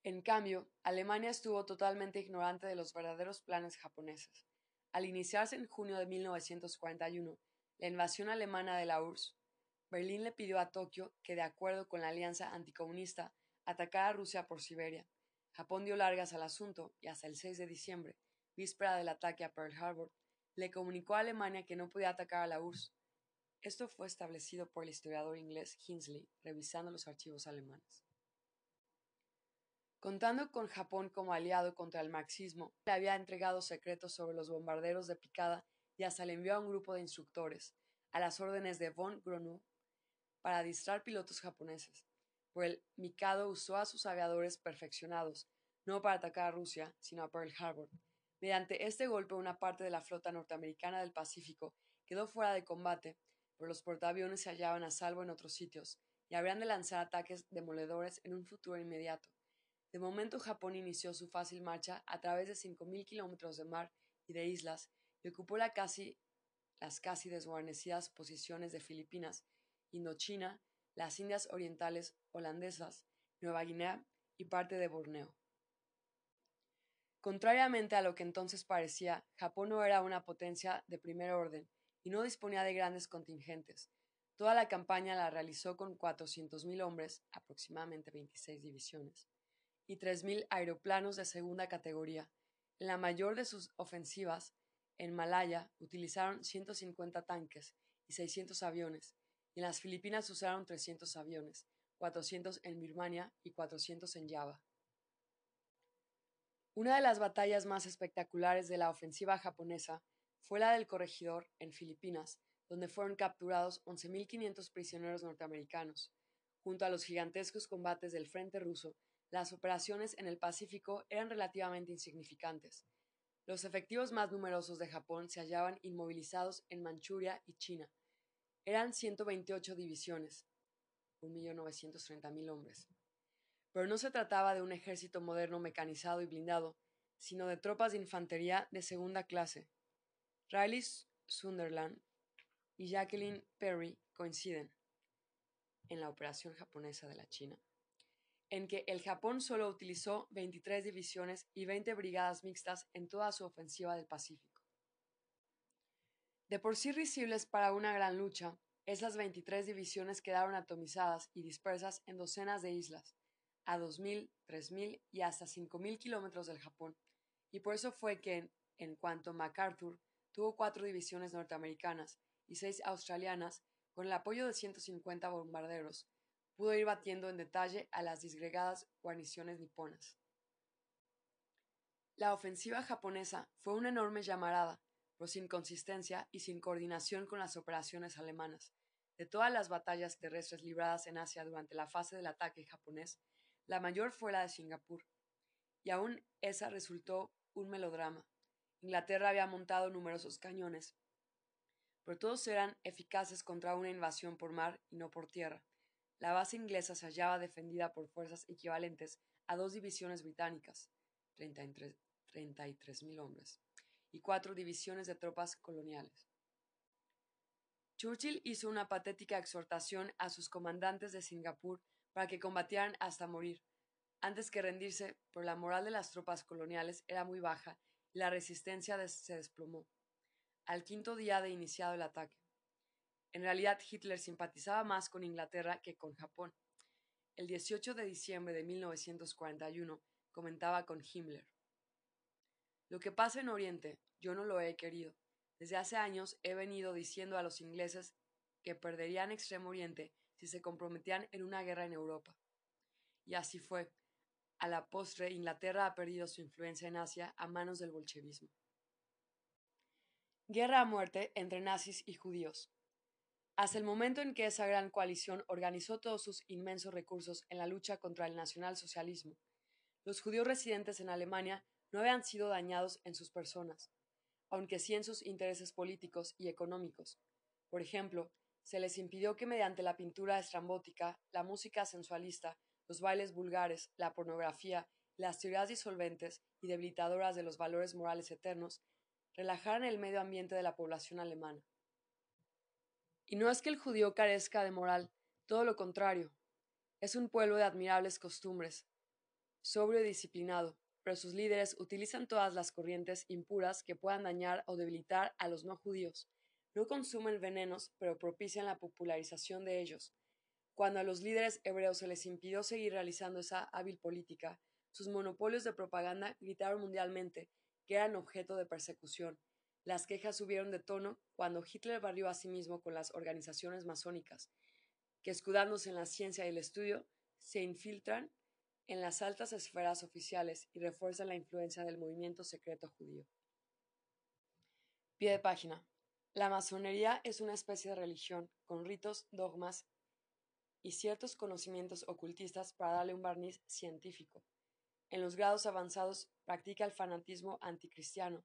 En cambio, Alemania estuvo totalmente ignorante de los verdaderos planes japoneses. Al iniciarse en junio de 1941, la invasión alemana de la URSS, Berlín le pidió a Tokio que, de acuerdo con la alianza anticomunista, atacara a Rusia por Siberia. Japón dio largas al asunto y hasta el 6 de diciembre, víspera del ataque a Pearl Harbor, le comunicó a Alemania que no podía atacar a la URSS. Esto fue establecido por el historiador inglés Hinsley, revisando los archivos alemanes. Contando con Japón como aliado contra el marxismo, le había entregado secretos sobre los bombarderos de picada y hasta le envió a un grupo de instructores, a las órdenes de von Gronu, para distraer pilotos japoneses. Por el Mikado usó a sus aviadores perfeccionados, no para atacar a Rusia, sino a Pearl Harbor. Mediante este golpe, una parte de la flota norteamericana del Pacífico quedó fuera de combate, pero los portaaviones se hallaban a salvo en otros sitios y habrían de lanzar ataques demoledores en un futuro inmediato. De momento, Japón inició su fácil marcha a través de 5.000 kilómetros de mar y de islas y ocupó las casi desguarnecidas posiciones de Filipinas, Indochina, las Indias Orientales holandesas, Nueva Guinea y parte de Borneo. Contrariamente a lo que entonces parecía, Japón no era una potencia de primer orden y no disponía de grandes contingentes. Toda la campaña la realizó con 400.000 hombres, aproximadamente 26 divisiones, y 3.000 aeroplanos de segunda categoría. En la mayor de sus ofensivas, en Malaya utilizaron 150 tanques y 600 aviones, y en las Filipinas usaron 300 aviones, 400 en Birmania y 400 en Java. Una de las batallas más espectaculares de la ofensiva japonesa fue la del Corregidor en Filipinas, donde fueron capturados 11.500 prisioneros norteamericanos. Junto a los gigantescos combates del frente ruso, las operaciones en el Pacífico eran relativamente insignificantes. Los efectivos más numerosos de Japón se hallaban inmovilizados en Manchuria y China. Eran 128 divisiones, 1.930.000 hombres. Pero no se trataba de un ejército moderno mecanizado y blindado, sino de tropas de infantería de segunda clase. Riley Sunderland y Jacqueline Perry coinciden en la operación japonesa de la China. En que el Japón solo utilizó 23 divisiones y 20 brigadas mixtas en toda su ofensiva del Pacífico. De por sí risibles para una gran lucha, esas 23 divisiones quedaron atomizadas y dispersas en docenas de islas, a 2.000, 3.000 y hasta 5.000 kilómetros del Japón, y por eso fue que, en cuanto MacArthur tuvo cuatro divisiones norteamericanas y seis australianas, con el apoyo de 150 bombarderos, pudo ir batiendo en detalle a las disgregadas guarniciones niponas. La ofensiva japonesa fue una enorme llamarada, pero sin consistencia y sin coordinación con las operaciones alemanas. De todas las batallas terrestres libradas en Asia durante la fase del ataque japonés, la mayor fue la de Singapur, y aún esa resultó un melodrama. Inglaterra había montado numerosos cañones, pero todos eran eficaces contra una invasión por mar y no por tierra. La base inglesa se hallaba defendida por fuerzas equivalentes a dos divisiones británicas, 33.000 hombres, y cuatro divisiones de tropas coloniales. Churchill hizo una patética exhortación a sus comandantes de Singapur para que combatieran hasta morir, antes que rendirse, por la moral de las tropas coloniales era muy baja y la resistencia se desplomó al quinto día de iniciado el ataque. En realidad Hitler simpatizaba más con Inglaterra que con Japón. El 18 de diciembre de 1941 comentaba con Himmler. Lo que pasa en Oriente, yo no lo he querido. Desde hace años he venido diciendo a los ingleses que perderían Extremo Oriente si se comprometían en una guerra en Europa. Y así fue. A la postre, Inglaterra ha perdido su influencia en Asia a manos del bolchevismo. Guerra a muerte entre nazis y judíos. Hasta el momento en que esa gran coalición organizó todos sus inmensos recursos en la lucha contra el nacionalsocialismo, los judíos residentes en Alemania no habían sido dañados en sus personas, aunque sí en sus intereses políticos y económicos. Por ejemplo, se les impidió que mediante la pintura estrambótica, la música sensualista, los bailes vulgares, la pornografía, las teorías disolventes y debilitadoras de los valores morales eternos relajaran el medio ambiente de la población alemana. Y no es que el judío carezca de moral, todo lo contrario. Es un pueblo de admirables costumbres, sobrio y disciplinado, pero sus líderes utilizan todas las corrientes impuras que puedan dañar o debilitar a los no judíos. No consumen venenos, pero propician la popularización de ellos. Cuando a los líderes hebreos se les impidió seguir realizando esa hábil política, sus monopolios de propaganda gritaron mundialmente que eran objeto de persecución. Las quejas subieron de tono cuando Hitler barrió a sí mismo con las organizaciones masónicas, que escudándose en la ciencia y el estudio, se infiltran en las altas esferas oficiales y refuerzan la influencia del movimiento secreto judío. Pie de página. La masonería es una especie de religión, con ritos, dogmas y ciertos conocimientos ocultistas para darle un barniz científico. En los grados avanzados practica el fanatismo anticristiano.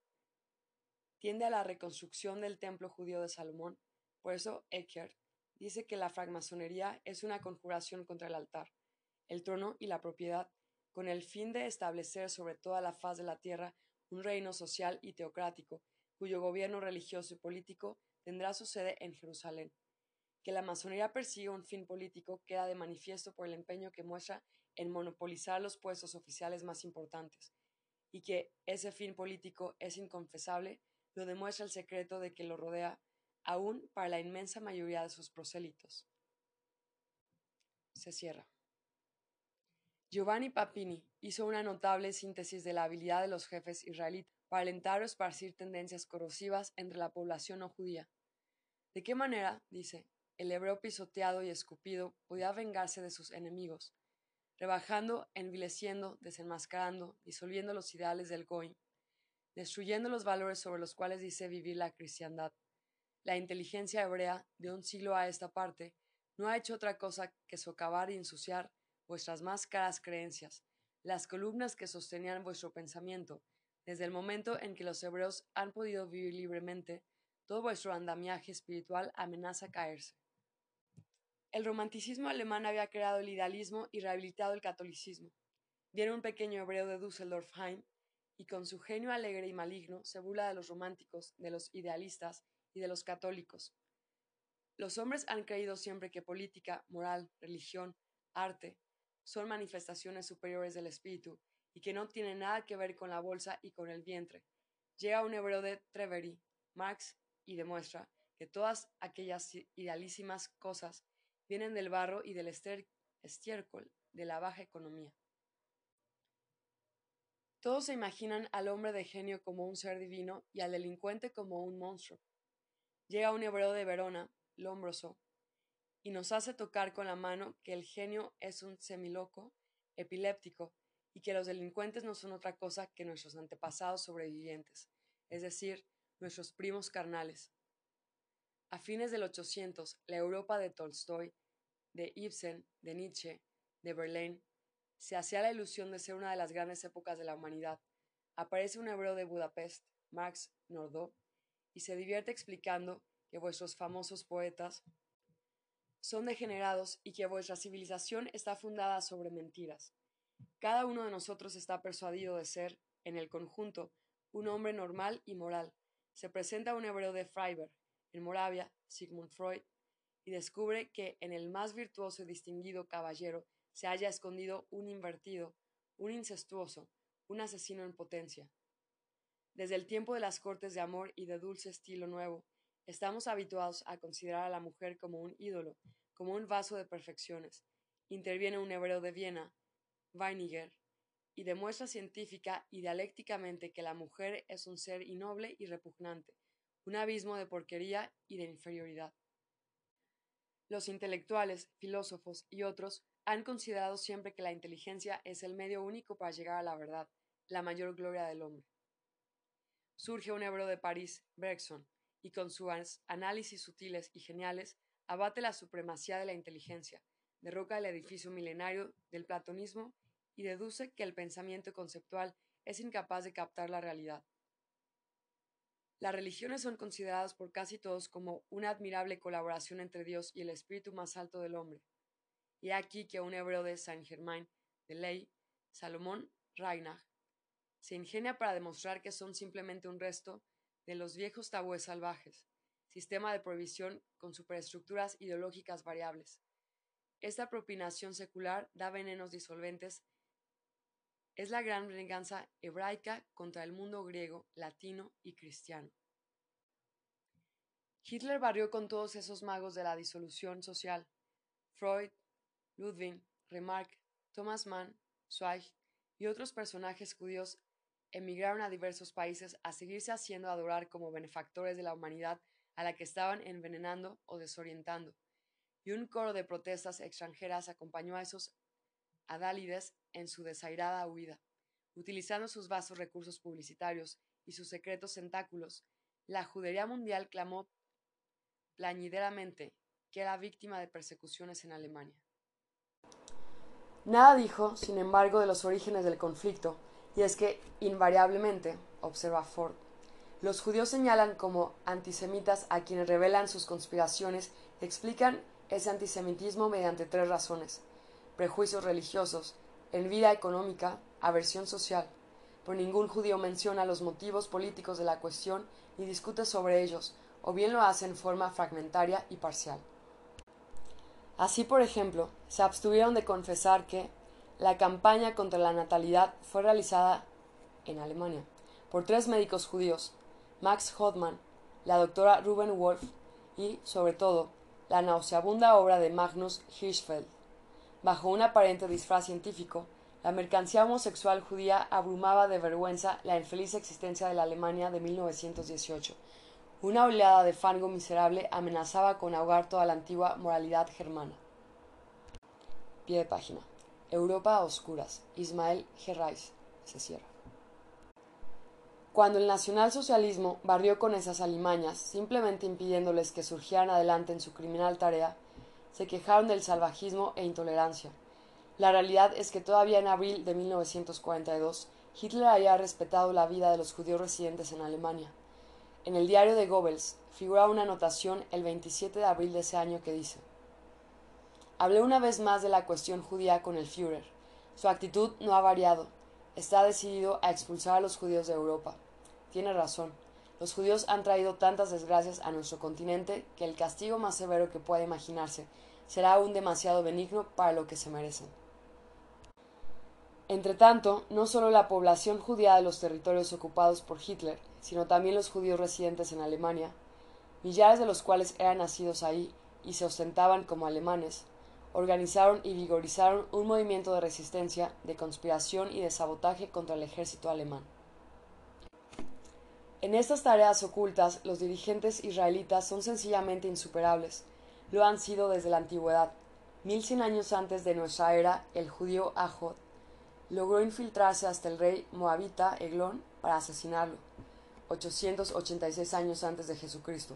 Tiende a la reconstrucción del templo judío de Salomón. Por eso Eckert dice que la francmasonería es una conjuración contra el altar, el trono y la propiedad, con el fin de establecer sobre toda la faz de la tierra un reino social y teocrático, cuyo gobierno religioso y político tendrá su sede en Jerusalén. Que la masonería persigue un fin político queda de manifiesto por el empeño que muestra en monopolizar los puestos oficiales más importantes, y que ese fin político es inconfesable, lo demuestra el secreto de que lo rodea, aún para la inmensa mayoría de sus prosélitos. Se cierra. Giovanni Papini hizo una notable síntesis de la habilidad de los jefes israelitas para alentar o esparcir tendencias corrosivas entre la población no judía. ¿De qué manera, dice, el hebreo pisoteado y escupido podía vengarse de sus enemigos, rebajando, envileciendo, desenmascarando, disolviendo los ideales del Goy, destruyendo los valores sobre los cuales dice vivir la cristiandad. La inteligencia hebrea, de un siglo a esta parte, no ha hecho otra cosa que socavar y ensuciar vuestras más caras creencias, las columnas que sostenían vuestro pensamiento, desde el momento en que los hebreos han podido vivir libremente, todo vuestro andamiaje espiritual amenaza caerse. El romanticismo alemán había creado el idealismo y rehabilitado el catolicismo. Viene un pequeño hebreo de Düsseldorf y con su genio alegre y maligno se burla de los románticos, de los idealistas y de los católicos. Los hombres han creído siempre que política, moral, religión, arte, son manifestaciones superiores del espíritu y que no tienen nada que ver con la bolsa y con el vientre. Llega un hebreo de Trevery, Marx, y demuestra que todas aquellas idealísimas cosas vienen del barro y del estiércol de la baja economía. Todos se imaginan al hombre de genio como un ser divino y al delincuente como un monstruo. Llega un hebreo de Verona, Lombroso, y nos hace tocar con la mano que el genio es un semiloco, epiléptico, y que los delincuentes no son otra cosa que nuestros antepasados sobrevivientes, es decir, nuestros primos carnales. A fines del 800, la Europa de Tolstoy, de Ibsen, de Nietzsche, de Verlaine, se hacía la ilusión de ser una de las grandes épocas de la humanidad. Aparece un hebreo de Budapest, Max Nordau, y se divierte explicando que vuestros famosos poetas son degenerados y que vuestra civilización está fundada sobre mentiras. Cada uno de nosotros está persuadido de ser, en el conjunto, un hombre normal y moral. Se presenta un hebreo de Freiberg, en Moravia, Sigmund Freud, y descubre que en el más virtuoso y distinguido caballero se haya escondido un invertido, un incestuoso, un asesino en potencia. Desde el tiempo de las cortes de amor y de dulce estilo nuevo, Estamos habituados a considerar a la mujer como un ídolo, como un vaso de perfecciones. Interviene un hebreo de Viena, Weiniger, y demuestra científica y dialécticamente que la mujer es un ser innoble y repugnante, un abismo de porquería y de inferioridad. Los intelectuales, filósofos y otros han considerado siempre que la inteligencia es el medio único para llegar a la verdad, la mayor gloria del hombre. Surge un hebreo de París, Bergson, y con sus análisis sutiles y geniales abate la supremacía de la inteligencia, derroca el edificio milenario del platonismo y deduce que el pensamiento conceptual es incapaz de captar la realidad. Las religiones son consideradas por casi todos como una admirable colaboración entre Dios y el espíritu más alto del hombre. Y aquí que un hebreo de Saint Germain de Ley, Salomón Reinach, se ingenia para demostrar que son simplemente un resto de los viejos tabúes salvajes, sistema de prohibición con superestructuras ideológicas variables. Esta propinación secular da venenos disolventes. Es la gran venganza hebraica contra el mundo griego, latino y cristiano. Hitler barrió con todos esos magos de la disolución social. Freud, Ludwig, Remarque, Thomas Mann, Zweig y otros personajes judíos emigraron a diversos países a seguirse haciendo adorar como benefactores de la humanidad a la que estaban envenenando o desorientando, y un coro de protestas extranjeras acompañó a esos adálides en su desairada huida. Utilizando sus vastos recursos publicitarios y sus secretos tentáculos, la judería mundial clamó plañideramente que era víctima de persecuciones en Alemania. Nada dijo, sin embargo, de los orígenes del conflicto, y es que, invariablemente, observa Ford, los judíos señalan como antisemitas a quienes revelan sus conspiraciones y explican ese antisemitismo mediante tres razones prejuicios religiosos, envidia económica, aversión social. Pero ningún judío menciona los motivos políticos de la cuestión ni discute sobre ellos, o bien lo hace en forma fragmentaria y parcial. Así, por ejemplo, se abstuvieron de confesar que, la campaña contra la natalidad fue realizada en Alemania por tres médicos judíos, Max Hodman, la doctora Ruben Wolf y, sobre todo, la nauseabunda obra de Magnus Hirschfeld. Bajo un aparente disfraz científico, la mercancía homosexual judía abrumaba de vergüenza la infeliz existencia de la Alemania de 1918. Una oleada de fango miserable amenazaba con ahogar toda la antigua moralidad germana. Pie de página. Europa a oscuras. Ismael Gerrais. Se cierra. Cuando el nacionalsocialismo barrió con esas alimañas, simplemente impidiéndoles que surgieran adelante en su criminal tarea, se quejaron del salvajismo e intolerancia. La realidad es que todavía en abril de 1942, Hitler había respetado la vida de los judíos residentes en Alemania. En el diario de Goebbels figura una anotación el 27 de abril de ese año que dice Hablé una vez más de la cuestión judía con el Führer. Su actitud no ha variado. Está decidido a expulsar a los judíos de Europa. Tiene razón. Los judíos han traído tantas desgracias a nuestro continente que el castigo más severo que pueda imaginarse será aún demasiado benigno para lo que se merecen. Entretanto, no solo la población judía de los territorios ocupados por Hitler, sino también los judíos residentes en Alemania, millares de los cuales eran nacidos ahí y se ostentaban como alemanes, organizaron y vigorizaron un movimiento de resistencia, de conspiración y de sabotaje contra el ejército alemán. En estas tareas ocultas, los dirigentes israelitas son sencillamente insuperables. Lo han sido desde la antigüedad. Mil cien años antes de nuestra era, el judío Ahod logró infiltrarse hasta el rey moabita Eglón para asesinarlo. 886 años antes de Jesucristo,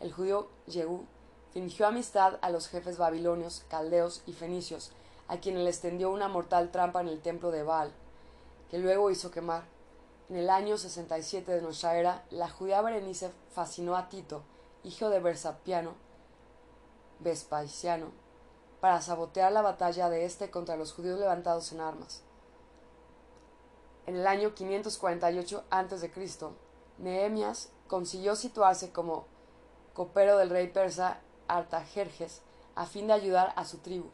el judío Yehú fingió amistad a los jefes babilonios, caldeos y fenicios, a quienes les tendió una mortal trampa en el templo de Baal, que luego hizo quemar. En el año 67 de nuestra era, la judía Berenice fascinó a Tito, hijo de Versapiano, Vespasiano, para sabotear la batalla de éste contra los judíos levantados en armas. En el año 548 a.C., Nehemías consiguió situarse como copero del rey persa Artajerjes a fin de ayudar a su tribu.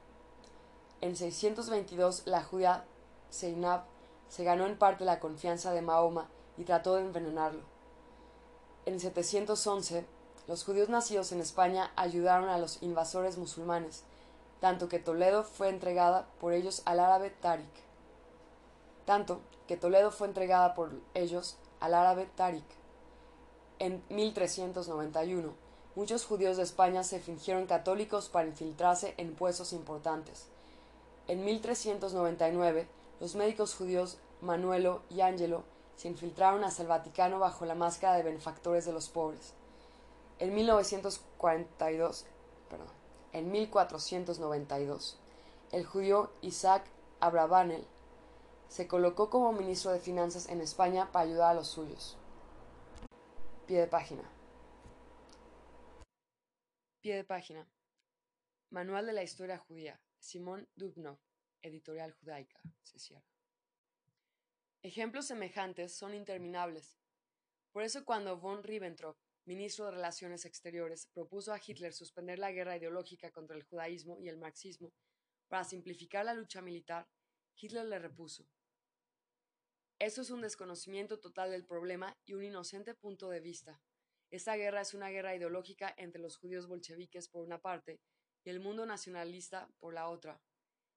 En 622 la judía Seinab se ganó en parte la confianza de Mahoma y trató de envenenarlo. En 711 los judíos nacidos en España ayudaron a los invasores musulmanes, tanto que Toledo fue entregada por ellos al árabe Tariq. Tanto que Toledo fue entregada por ellos al árabe Tariq. En 1391 muchos judíos de España se fingieron católicos para infiltrarse en puestos importantes. En 1399, los médicos judíos Manuelo y Angelo se infiltraron hasta el Vaticano bajo la máscara de benefactores de los pobres. En 1942, perdón, en 1492, el judío Isaac Abravanel se colocó como ministro de Finanzas en España para ayudar a los suyos. Pie de página. Pie de página. Manual de la Historia Judía. Simón Dubnov. Editorial Judaica. Ejemplos semejantes son interminables. Por eso cuando von Ribbentrop, ministro de Relaciones Exteriores, propuso a Hitler suspender la guerra ideológica contra el judaísmo y el marxismo para simplificar la lucha militar, Hitler le repuso. Eso es un desconocimiento total del problema y un inocente punto de vista. Esta guerra es una guerra ideológica entre los judíos bolcheviques por una parte y el mundo nacionalista por la otra,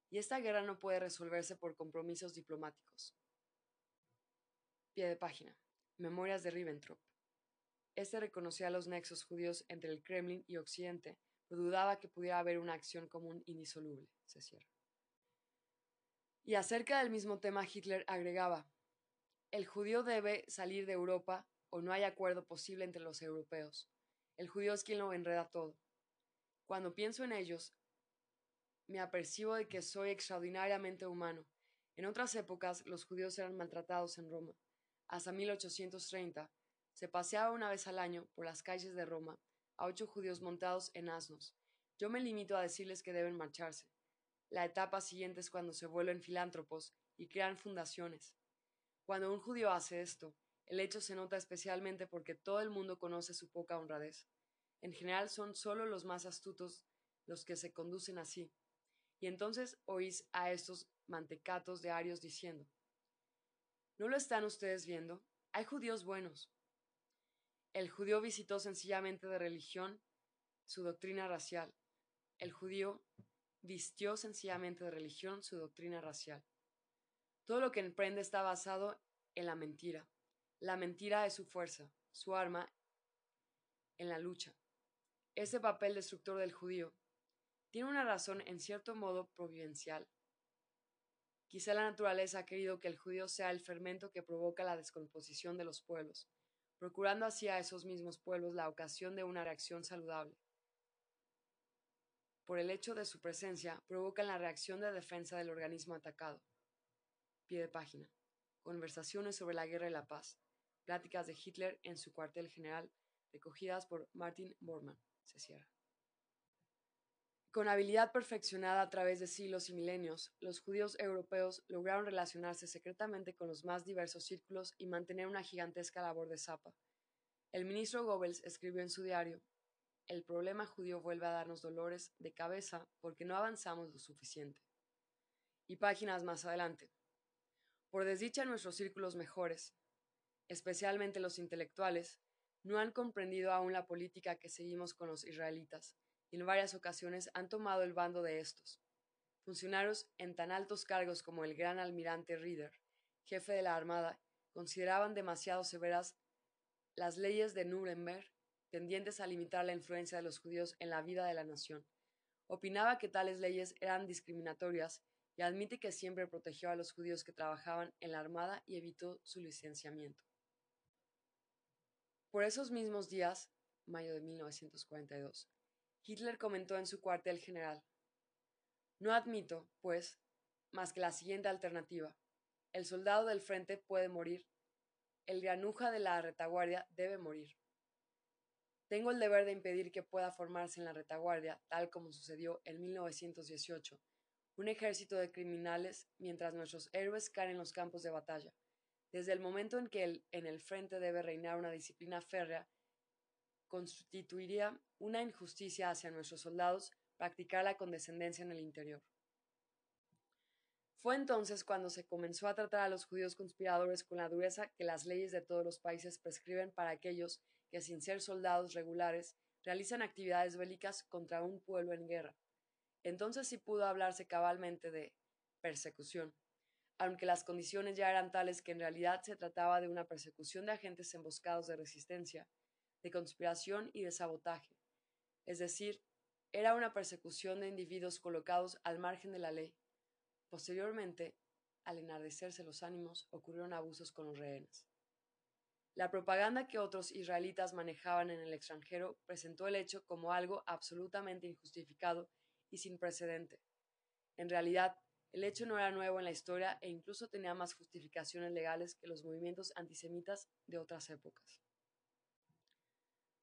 y esta guerra no puede resolverse por compromisos diplomáticos. Pie de página. Memorias de Ribbentrop. Este reconocía los nexos judíos entre el Kremlin y Occidente, pero dudaba que pudiera haber una acción común indisoluble. Se cierra. Y acerca del mismo tema Hitler agregaba, el judío debe salir de Europa o no hay acuerdo posible entre los europeos. El judío es quien lo enreda todo. Cuando pienso en ellos, me apercibo de que soy extraordinariamente humano. En otras épocas los judíos eran maltratados en Roma. Hasta 1830 se paseaba una vez al año por las calles de Roma a ocho judíos montados en asnos. Yo me limito a decirles que deben marcharse. La etapa siguiente es cuando se vuelven filántropos y crean fundaciones. Cuando un judío hace esto, el hecho se nota especialmente porque todo el mundo conoce su poca honradez. En general son solo los más astutos los que se conducen así. Y entonces oís a estos mantecatos de arios diciendo, ¿No lo están ustedes viendo? Hay judíos buenos. El judío visitó sencillamente de religión su doctrina racial. El judío vistió sencillamente de religión su doctrina racial. Todo lo que emprende está basado en la mentira. La mentira es su fuerza, su arma en la lucha. Ese papel destructor del judío tiene una razón en cierto modo providencial. Quizá la naturaleza ha querido que el judío sea el fermento que provoca la descomposición de los pueblos, procurando así a esos mismos pueblos la ocasión de una reacción saludable. Por el hecho de su presencia, provocan la reacción de defensa del organismo atacado. Pie de página. Conversaciones sobre la guerra y la paz. Pláticas de Hitler en su cuartel general, recogidas por Martin Bormann. Se cierra. Con habilidad perfeccionada a través de siglos y milenios, los judíos europeos lograron relacionarse secretamente con los más diversos círculos y mantener una gigantesca labor de zapa. El ministro Goebbels escribió en su diario: El problema judío vuelve a darnos dolores de cabeza porque no avanzamos lo suficiente. Y páginas más adelante. Por desdicha nuestros círculos mejores, especialmente los intelectuales, no han comprendido aún la política que seguimos con los israelitas, y en varias ocasiones han tomado el bando de estos. Funcionarios en tan altos cargos como el gran almirante Reeder, jefe de la Armada, consideraban demasiado severas las leyes de Nuremberg tendientes a limitar la influencia de los judíos en la vida de la nación. Opinaba que tales leyes eran discriminatorias y admite que siempre protegió a los judíos que trabajaban en la Armada y evitó su licenciamiento. Por esos mismos días, mayo de 1942, Hitler comentó en su cuartel general, No admito, pues, más que la siguiente alternativa. El soldado del frente puede morir, el granuja de la retaguardia debe morir. Tengo el deber de impedir que pueda formarse en la retaguardia, tal como sucedió en 1918, un ejército de criminales mientras nuestros héroes caen en los campos de batalla. Desde el momento en que en el frente debe reinar una disciplina férrea, constituiría una injusticia hacia nuestros soldados practicar la condescendencia en el interior. Fue entonces cuando se comenzó a tratar a los judíos conspiradores con la dureza que las leyes de todos los países prescriben para aquellos que, sin ser soldados regulares, realizan actividades bélicas contra un pueblo en guerra. Entonces sí pudo hablarse cabalmente de persecución, aunque las condiciones ya eran tales que en realidad se trataba de una persecución de agentes emboscados de resistencia, de conspiración y de sabotaje. Es decir, era una persecución de individuos colocados al margen de la ley. Posteriormente, al enardecerse los ánimos, ocurrieron abusos con los rehenes. La propaganda que otros israelitas manejaban en el extranjero presentó el hecho como algo absolutamente injustificado y sin precedente. En realidad, el hecho no era nuevo en la historia e incluso tenía más justificaciones legales que los movimientos antisemitas de otras épocas.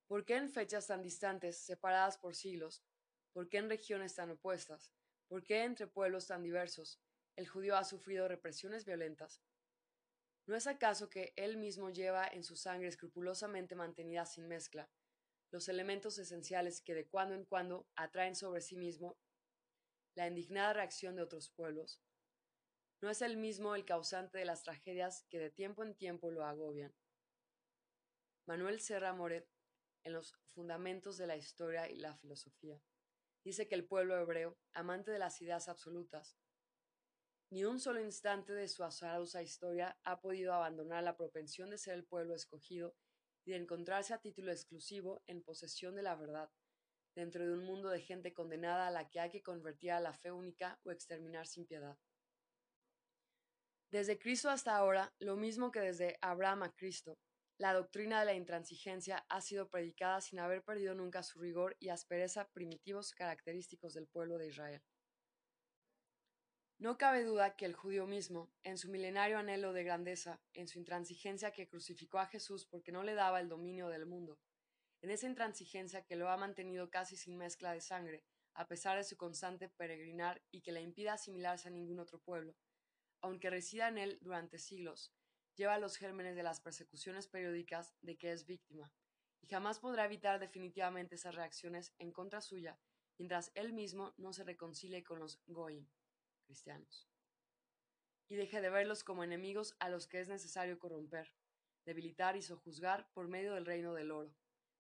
¿Por qué en fechas tan distantes, separadas por siglos? ¿Por qué en regiones tan opuestas? ¿Por qué entre pueblos tan diversos el judío ha sufrido represiones violentas? ¿No es acaso que él mismo lleva en su sangre escrupulosamente mantenida sin mezcla los elementos esenciales que de cuando en cuando atraen sobre sí mismo la indignada reacción de otros pueblos? ¿No es él mismo el causante de las tragedias que de tiempo en tiempo lo agobian? Manuel Serra Moret, en los Fundamentos de la Historia y la Filosofía, dice que el pueblo hebreo, amante de las ideas absolutas, ni un solo instante de su azarosa historia ha podido abandonar la propensión de ser el pueblo escogido y de encontrarse a título exclusivo en posesión de la verdad, dentro de un mundo de gente condenada a la que hay que convertir a la fe única o exterminar sin piedad. Desde Cristo hasta ahora, lo mismo que desde Abraham a Cristo, la doctrina de la intransigencia ha sido predicada sin haber perdido nunca su rigor y aspereza primitivos característicos del pueblo de Israel. No cabe duda que el judío mismo, en su milenario anhelo de grandeza, en su intransigencia que crucificó a Jesús porque no le daba el dominio del mundo, en esa intransigencia que lo ha mantenido casi sin mezcla de sangre, a pesar de su constante peregrinar y que le impida asimilarse a ningún otro pueblo, aunque resida en él durante siglos, lleva los gérmenes de las persecuciones periódicas de que es víctima, y jamás podrá evitar definitivamente esas reacciones en contra suya mientras él mismo no se reconcilie con los goim, y deje de verlos como enemigos a los que es necesario corromper, debilitar y sojuzgar por medio del reino del oro,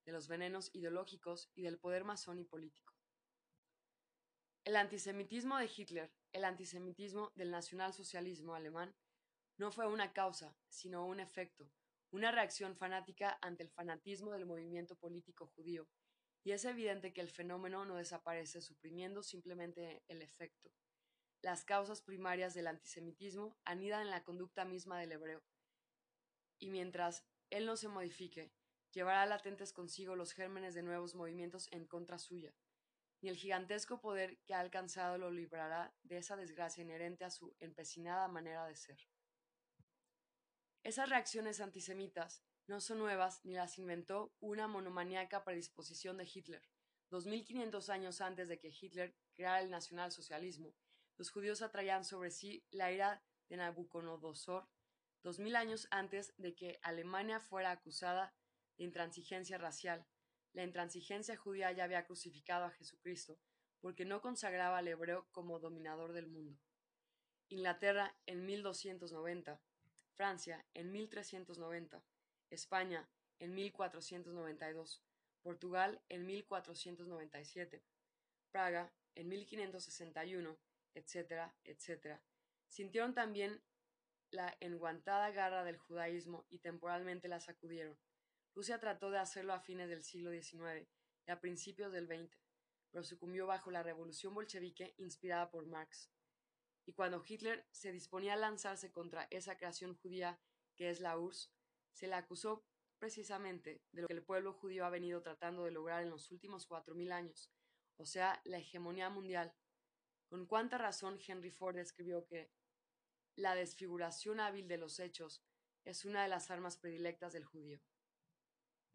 de los venenos ideológicos y del poder masón y político. El antisemitismo de Hitler, el antisemitismo del nacionalsocialismo alemán, no fue una causa, sino un efecto, una reacción fanática ante el fanatismo del movimiento político judío, y es evidente que el fenómeno no desaparece suprimiendo simplemente el efecto. Las causas primarias del antisemitismo anidan en la conducta misma del hebreo, y mientras él no se modifique, llevará latentes consigo los gérmenes de nuevos movimientos en contra suya, ni el gigantesco poder que ha alcanzado lo librará de esa desgracia inherente a su empecinada manera de ser. Esas reacciones antisemitas no son nuevas ni las inventó una monomaniaca predisposición de Hitler. 2500 años antes de que Hitler creara el nacionalsocialismo, los judíos atraían sobre sí la ira de Nabucodonosor, dos mil años antes de que Alemania fuera acusada de intransigencia racial. La intransigencia judía ya había crucificado a Jesucristo, porque no consagraba al hebreo como dominador del mundo. Inglaterra en 1290, Francia en 1390, España en 1492, Portugal en 1497, Praga en 1561, etcétera, etcétera. Sintieron también la enguantada garra del judaísmo y temporalmente la sacudieron. Rusia trató de hacerlo a fines del siglo XIX y a principios del XX, pero sucumbió bajo la revolución bolchevique inspirada por Marx. Y cuando Hitler se disponía a lanzarse contra esa creación judía que es la URSS, se le acusó precisamente de lo que el pueblo judío ha venido tratando de lograr en los últimos cuatro mil años, o sea, la hegemonía mundial. Con cuánta razón Henry Ford escribió que la desfiguración hábil de los hechos es una de las armas predilectas del judío.